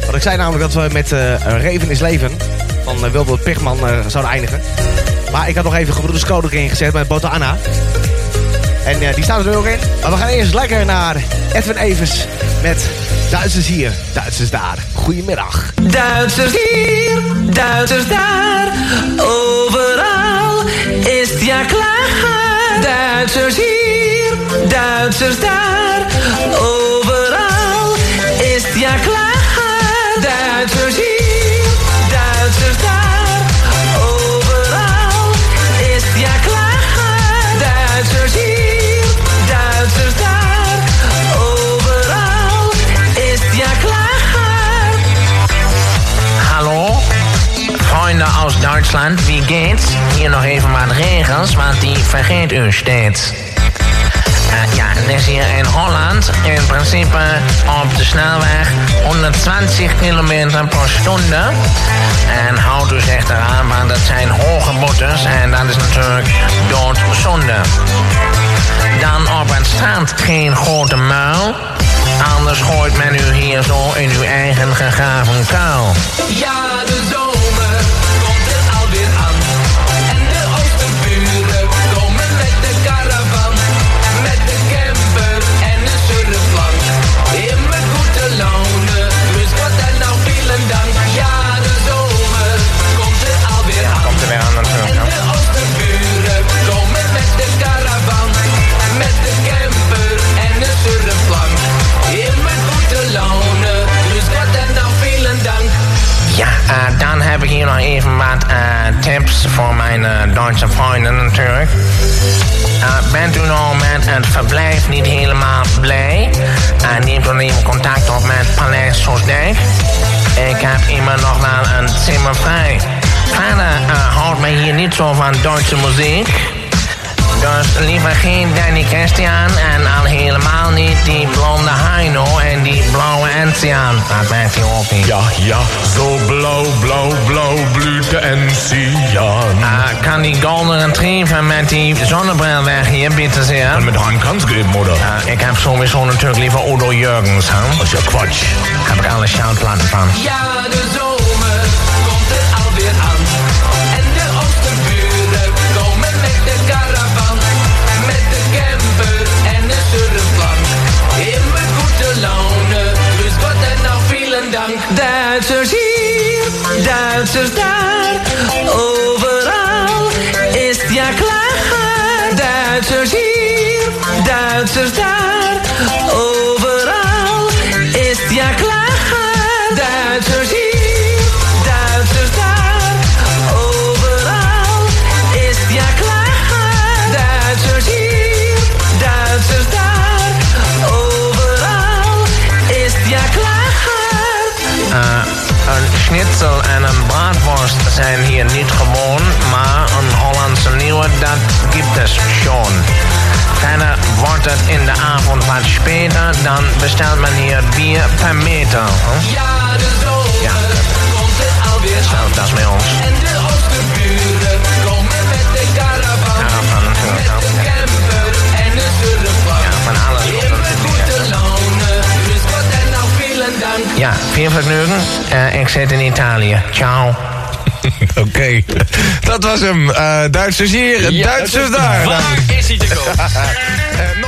Want ik zei namelijk dat we met eh Reven is Leven van uh, Wilbert Pigman zouden eindigen. Maar ik had nog even Gebroeders erin gezet met Boto Anna. En eh, die staat er ook in. Maar we gaan eerst lekker naar Edwin Evers met Duitsers hier, Duitsers daar. Goedemiddag. Duitsers hier, Duitsers daar, overal is het ja klaar. Duitsers hier, Duitsers daar, Deutschland, wie geht's? Hier nog even wat regels, want die vergeet u steeds. Eh, ja, is hier in Holland in principe op de snelweg 120 km per stunde. En houdt u zich eraan, want dat zijn hoge boetes en dat is natuurlijk doodzonde. Dan op het strand geen grote muil. Anders gooit men u hier zo in uw eigen gegraven kuil. Ja, Eh, dan heb ik hier nog even wat eh, tips voor mijn eh, Duitse vrienden natuurlijk. Bent u nou met het verblijf niet helemaal blij? Neemt u even contact op met Paleis Soesdijk. Ik heb immer nog wel een zimmer vrij. Verder houdt mij hier niet zo van Duitse muziek. Dus liever geen Danny Christian en al helemaal niet die blonde Heino en die blauwe Enzian. Dat merkt u ook niet. Ja, ja, zo blauw, blauw, blauw blüht de Enzian. Ah, kan die Golden Retriever met die zonnebril weg hier, bitte zeer? En met Han Kansgrim, oder? Ah, ik heb sowieso natuurlijk liever Udo Jurgens, hè? Dat is ja Quatsch. Heb ik alle shoutplatten van. Ja, de schon. Verder wordt het in de avond wat speter, dan bestelt men hier bier per meter. hè? Ja, de zomer Ja, komt er alweer zelfs dat is bij ons. En de komen met de caravan. Caravan natuurlijk Met ook, de ja. camper en de surfplank. Ja, van alles. Goede dus wat en nou vielen dank. Ja, veel vergnügen. Eh, ik zit in Italië. Ciao. *laughs* Oké, dat was hem. Eh, Duitsers hier, Ja, Duitsers daar. waar is hij te koop? *laughs*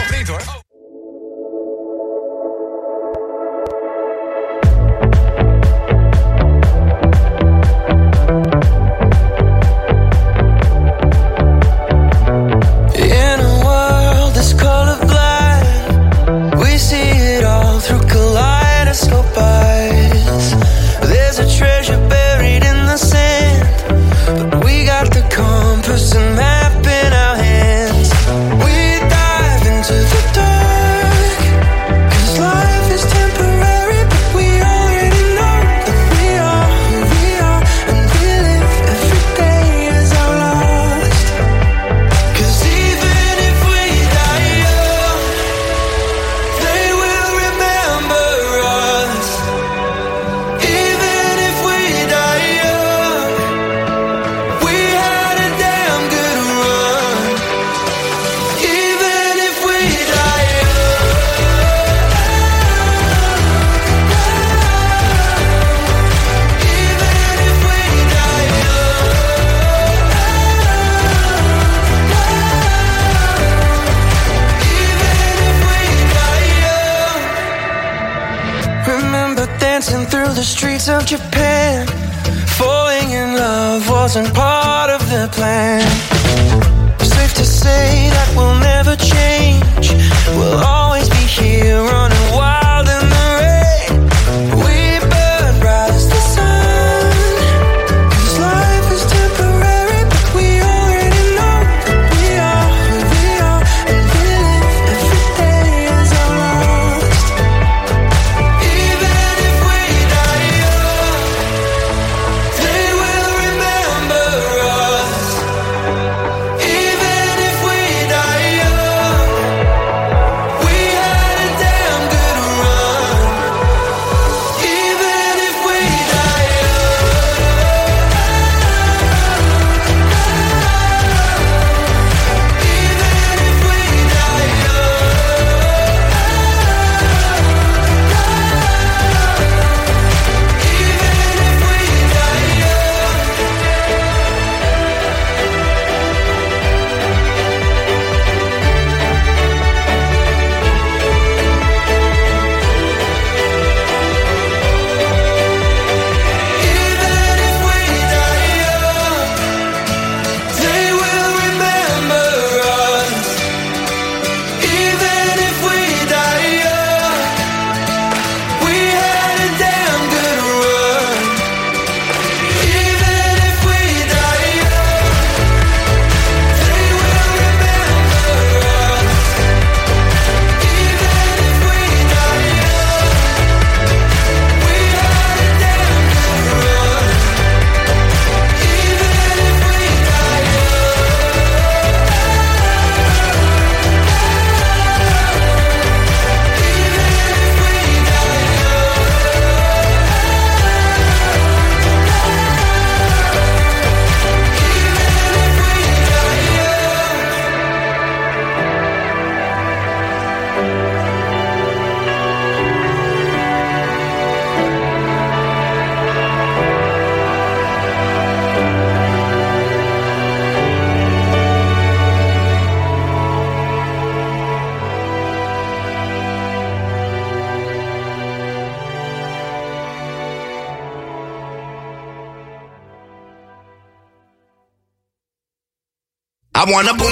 wanna boom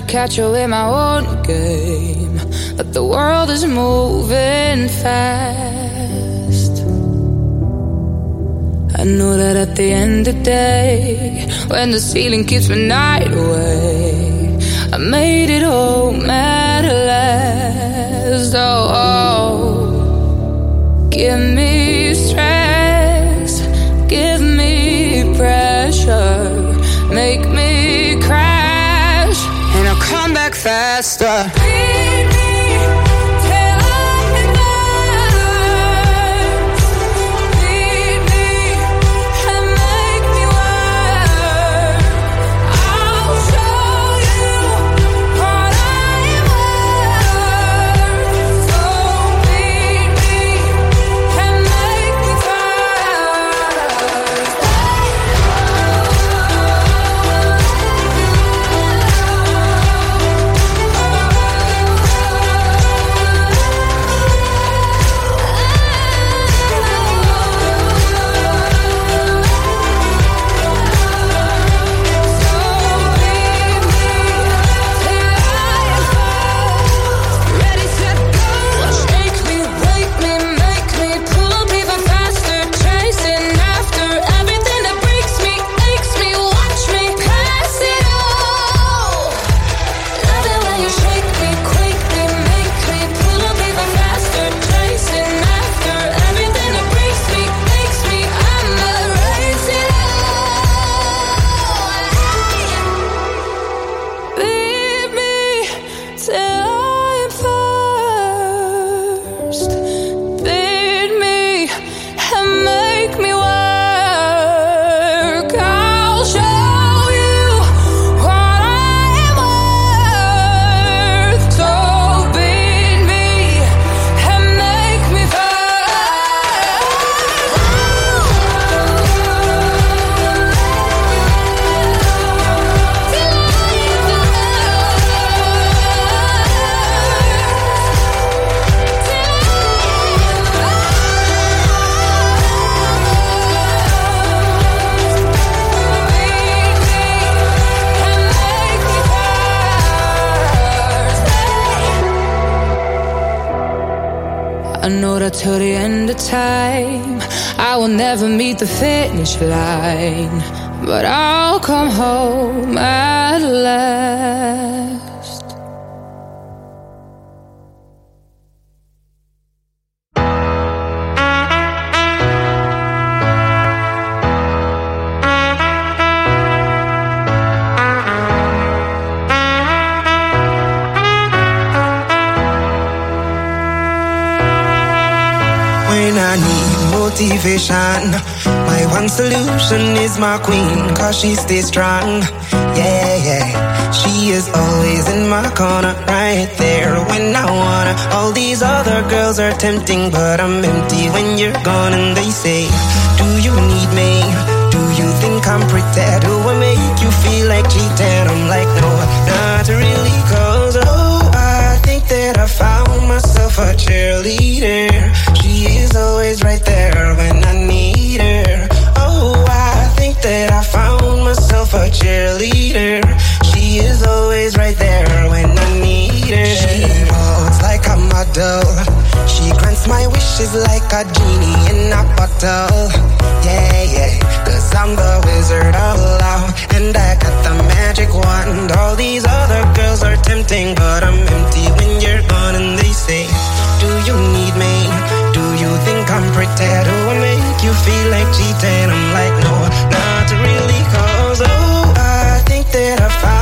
to catch you in my own game. But the world is moving fast. I know that at the end of the day, when the ceiling keeps me night finish line. My queen, cause she stays strong. Yeah, yeah. She is always in my corner, right there when I wanna. All these other girls are tempting, but I'm empty when you're gone. And they say, Do you need me? Do you think I'm pretty? Do I make model. She grants my wishes like a genie in a bottle. Yeah, yeah. Cause I'm the wizard of love. And I got the magic wand. All these other girls are tempting, but I'm empty when you're gone. And they say, Do you need me? Do you think I'm pretty? Do I make you feel like cheating? I'm like, no, not really. Cause oh, I think that I found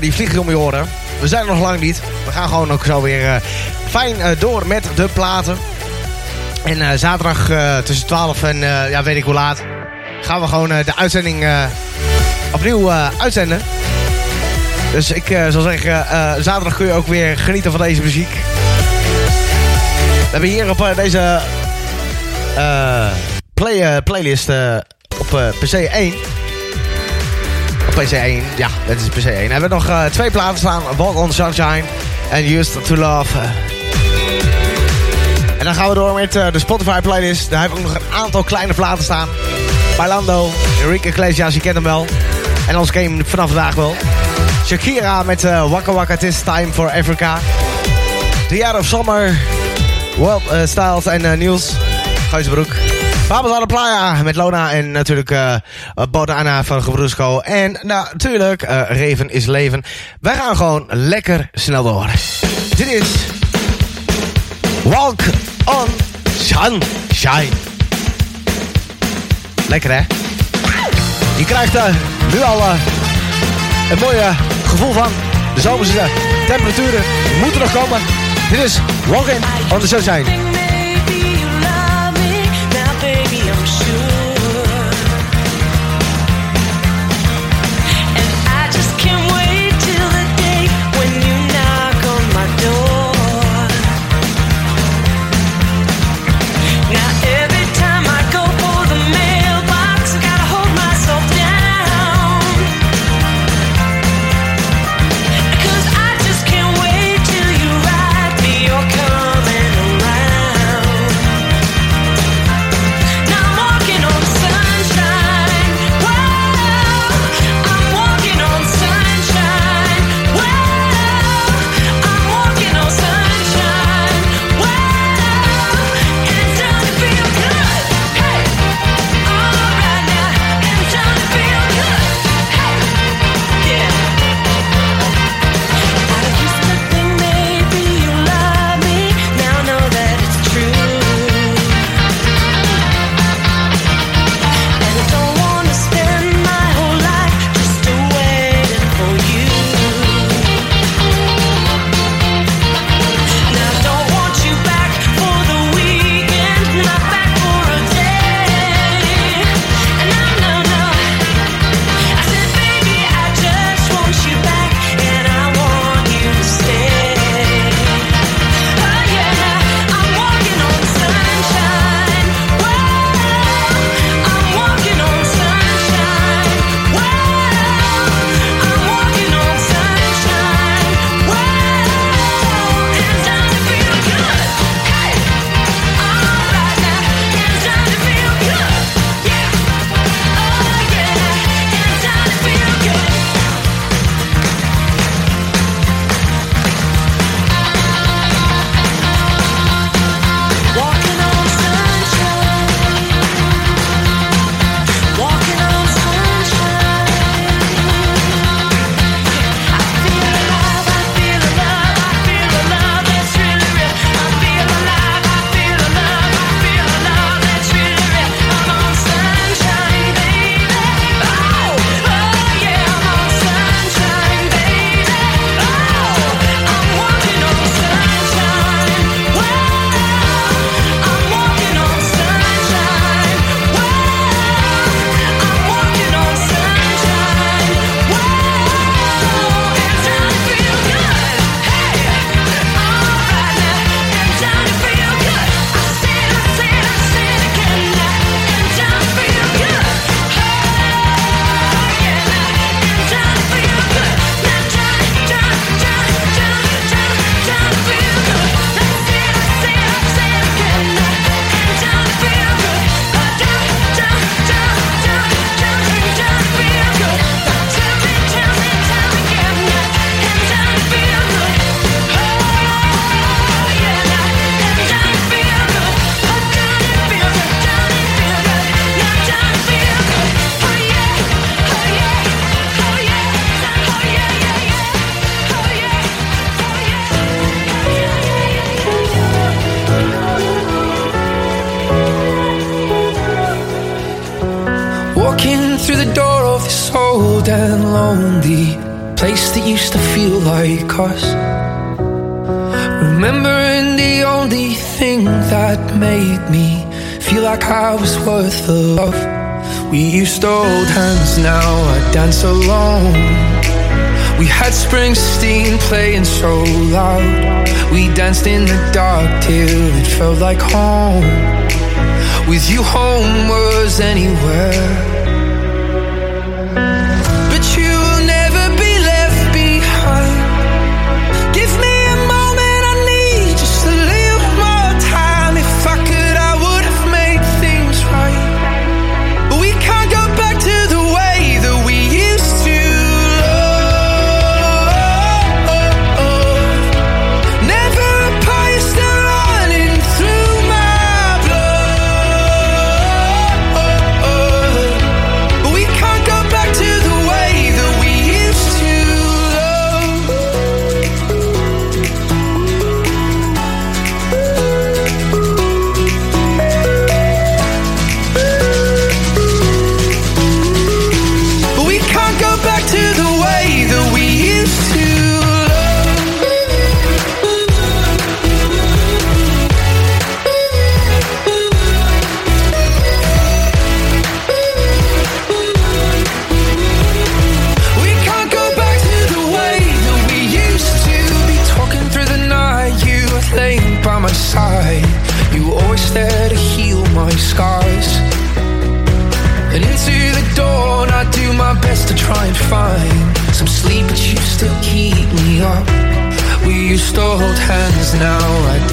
die, eh, die vliegen om je oren. We zijn er nog lang niet. We gaan gewoon ook zo weer eh, fijn eh, door met de platen. En zaterdag tussen 12 en ja, weet ik hoe laat... gaan we gewoon de uitzending opnieuw uitzenden. Dus ik eh, zal zeggen, zaterdag kun je ook weer genieten van deze muziek. We hebben hier op deze play, playlist op PC 1. PC 1, ja, dat is PC 1. We hebben nog eh, twee platen staan: Walk on Sunshine en Used to Love. En dan gaan we door met eh, de Spotify playlist. Daar heb ik ook nog een aantal kleine platen staan. Bailando, Enrique Iglesias, je kent hem wel. En je hem vanaf vandaag wel. Shakira met eh, Waka Waka This Time for Africa. The Year of Summer. World Styles en Niels. Babels aan de Playa met Lona en natuurlijk Bodana van Gebrusco. En natuurlijk eh Reven is Leven. Wij gaan gewoon lekker snel door. Dit is Walk on Sunshine. Lekker hè? Je krijgt er nu al eh, een mooie gevoel van. De zomerse temperaturen moeten nog komen. Dit is Walking on the Sunshine. dance alone. We had Springsteen playing so loud. We danced in the dark till it felt like home. With you, home was anywhere.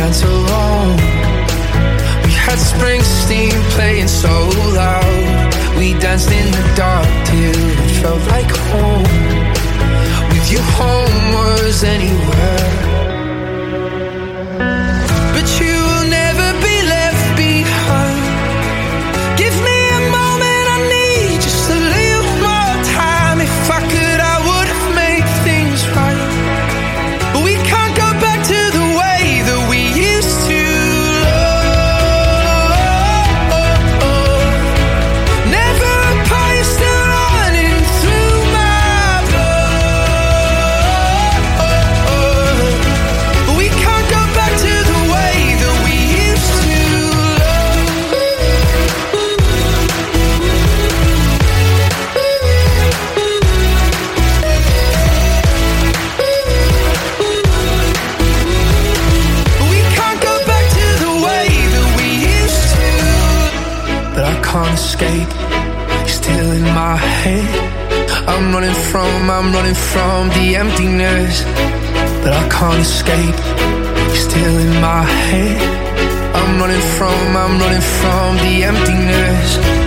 got so wrong. We had Springsteen playing so loud. We danced in the dark till it felt like home. With you, home was anywhere. running from, I'm running from the emptiness. But I can't escape, you're still in my head. I'm running from, I'm running from the emptiness.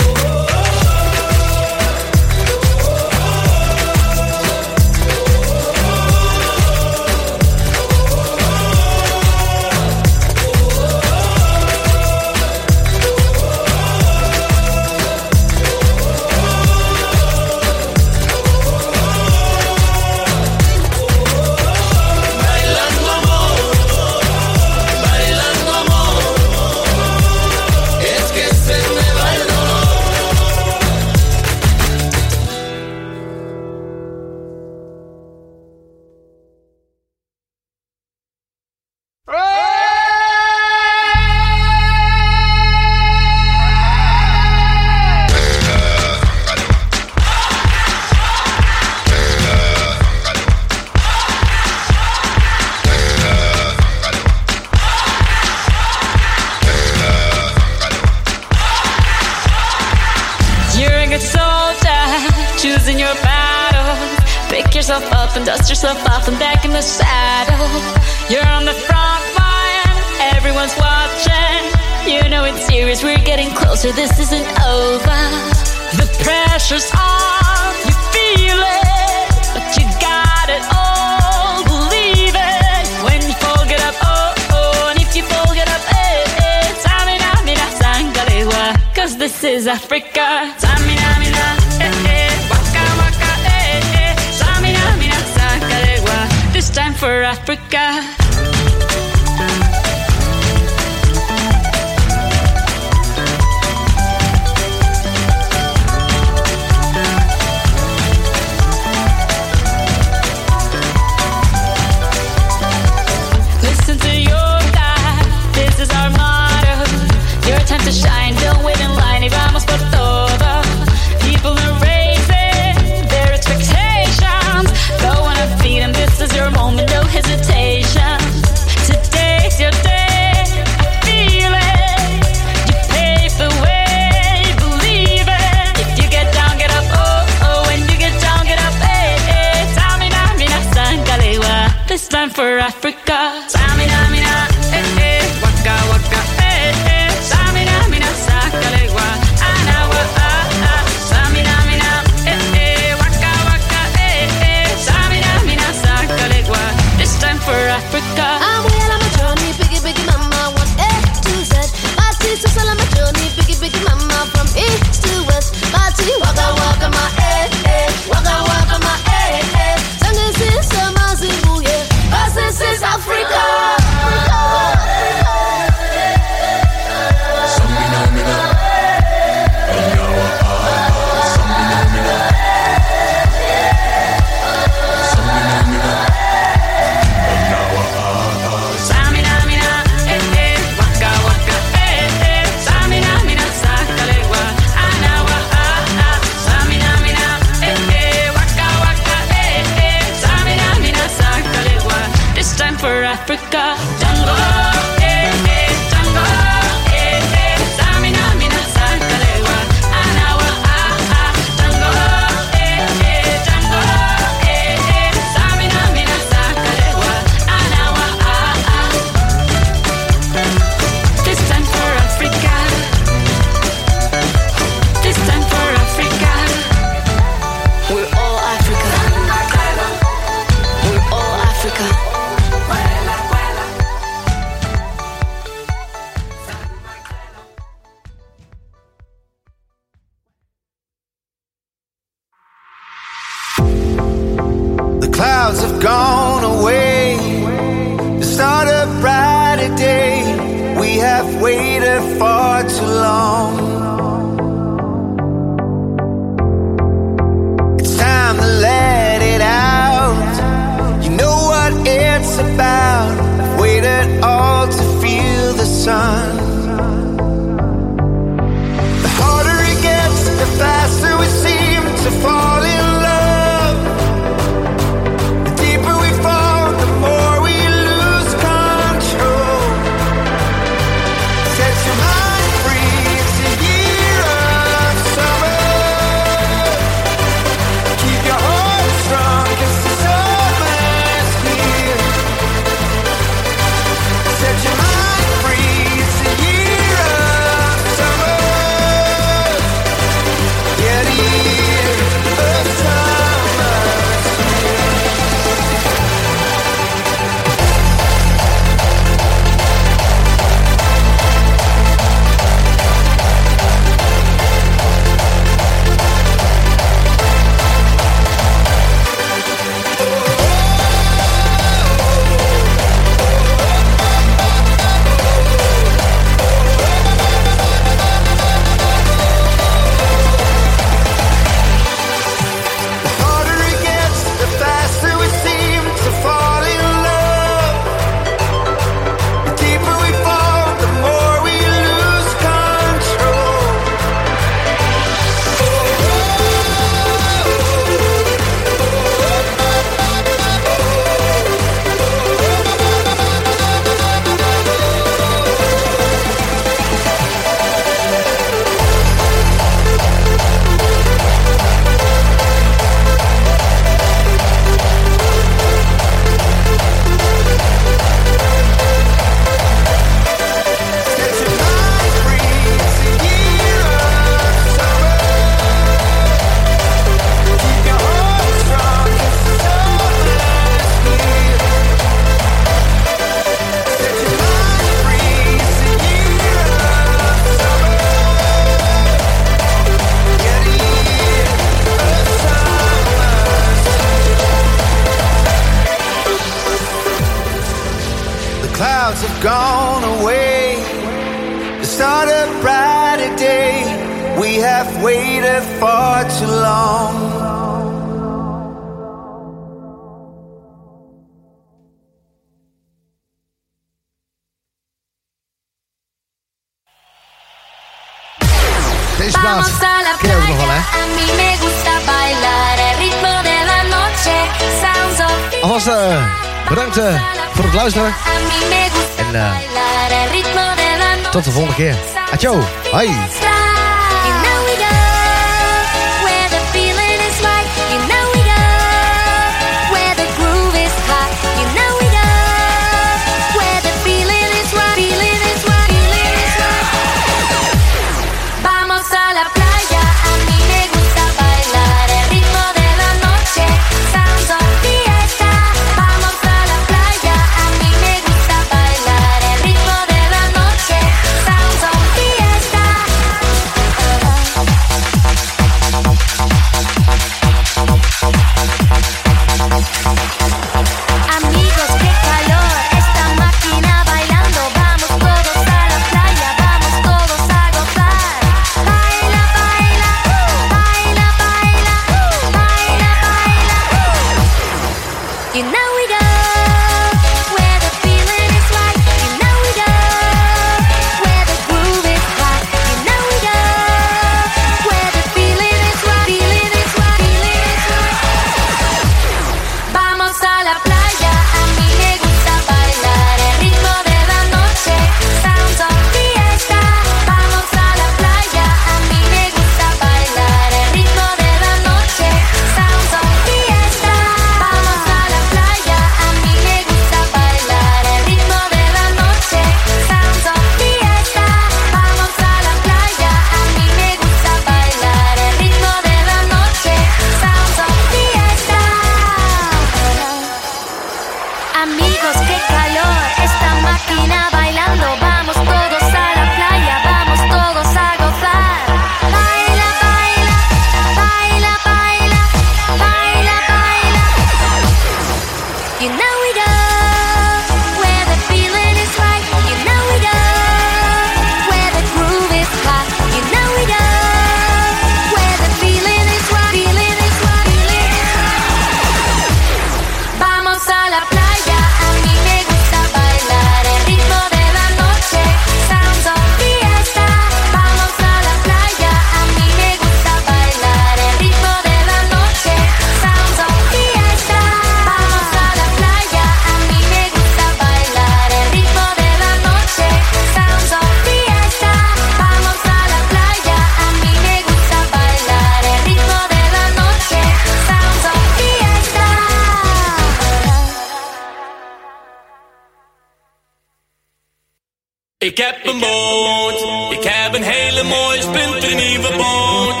de mooiste punt een nieuwe boot.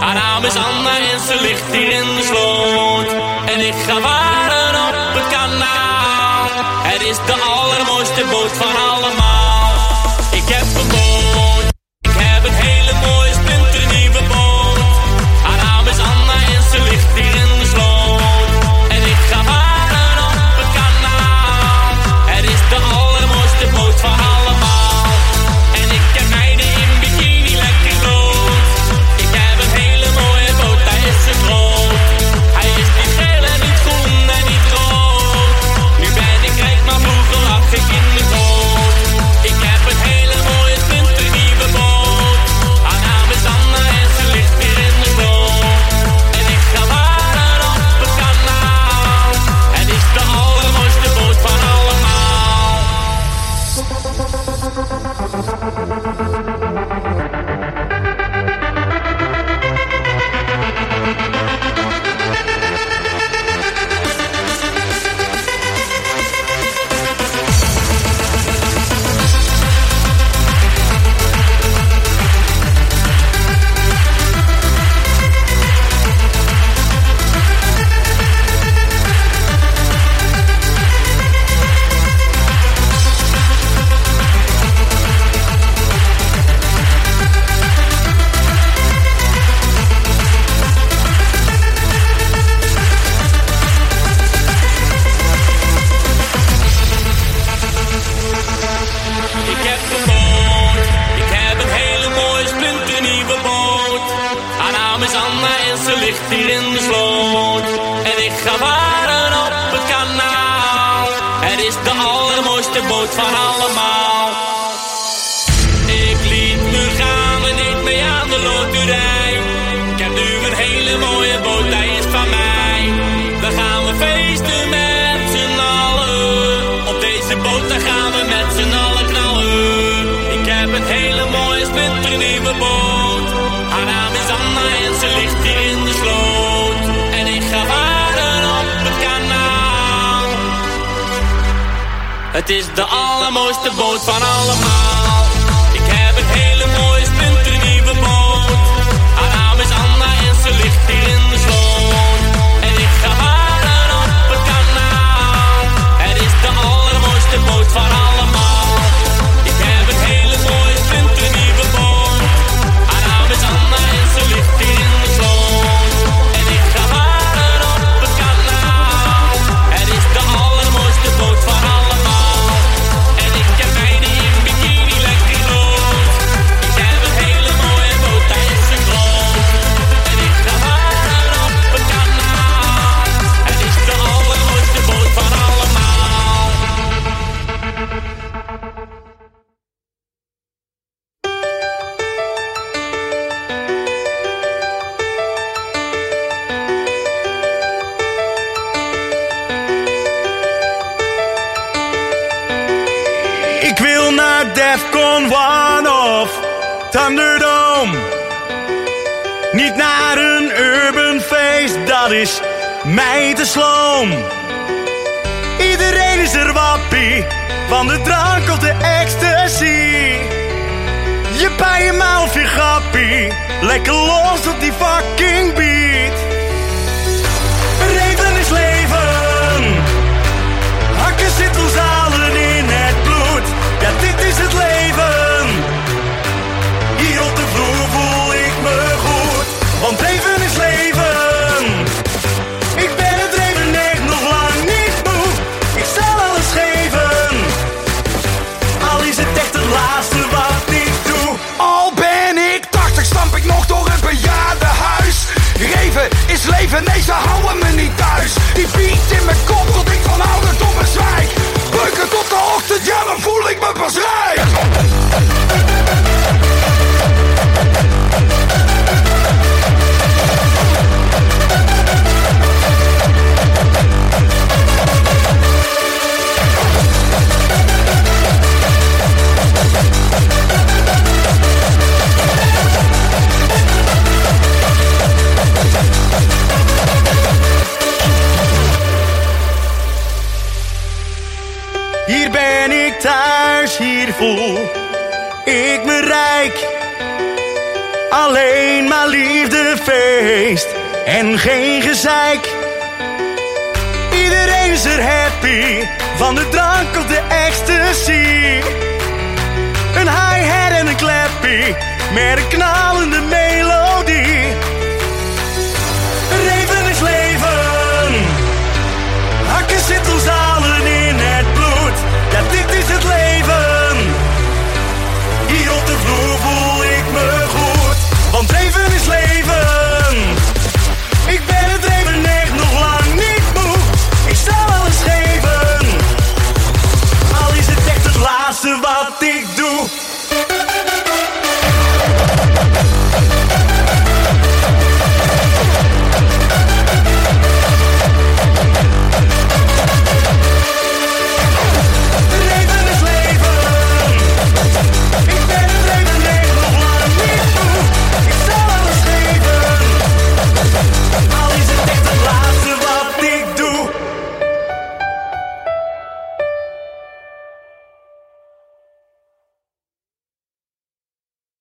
Haar naam is Anna en ze ligt hier in de sloot. En ik ga wagen op het kanaal. Het is de allermooiste boot van allemaal.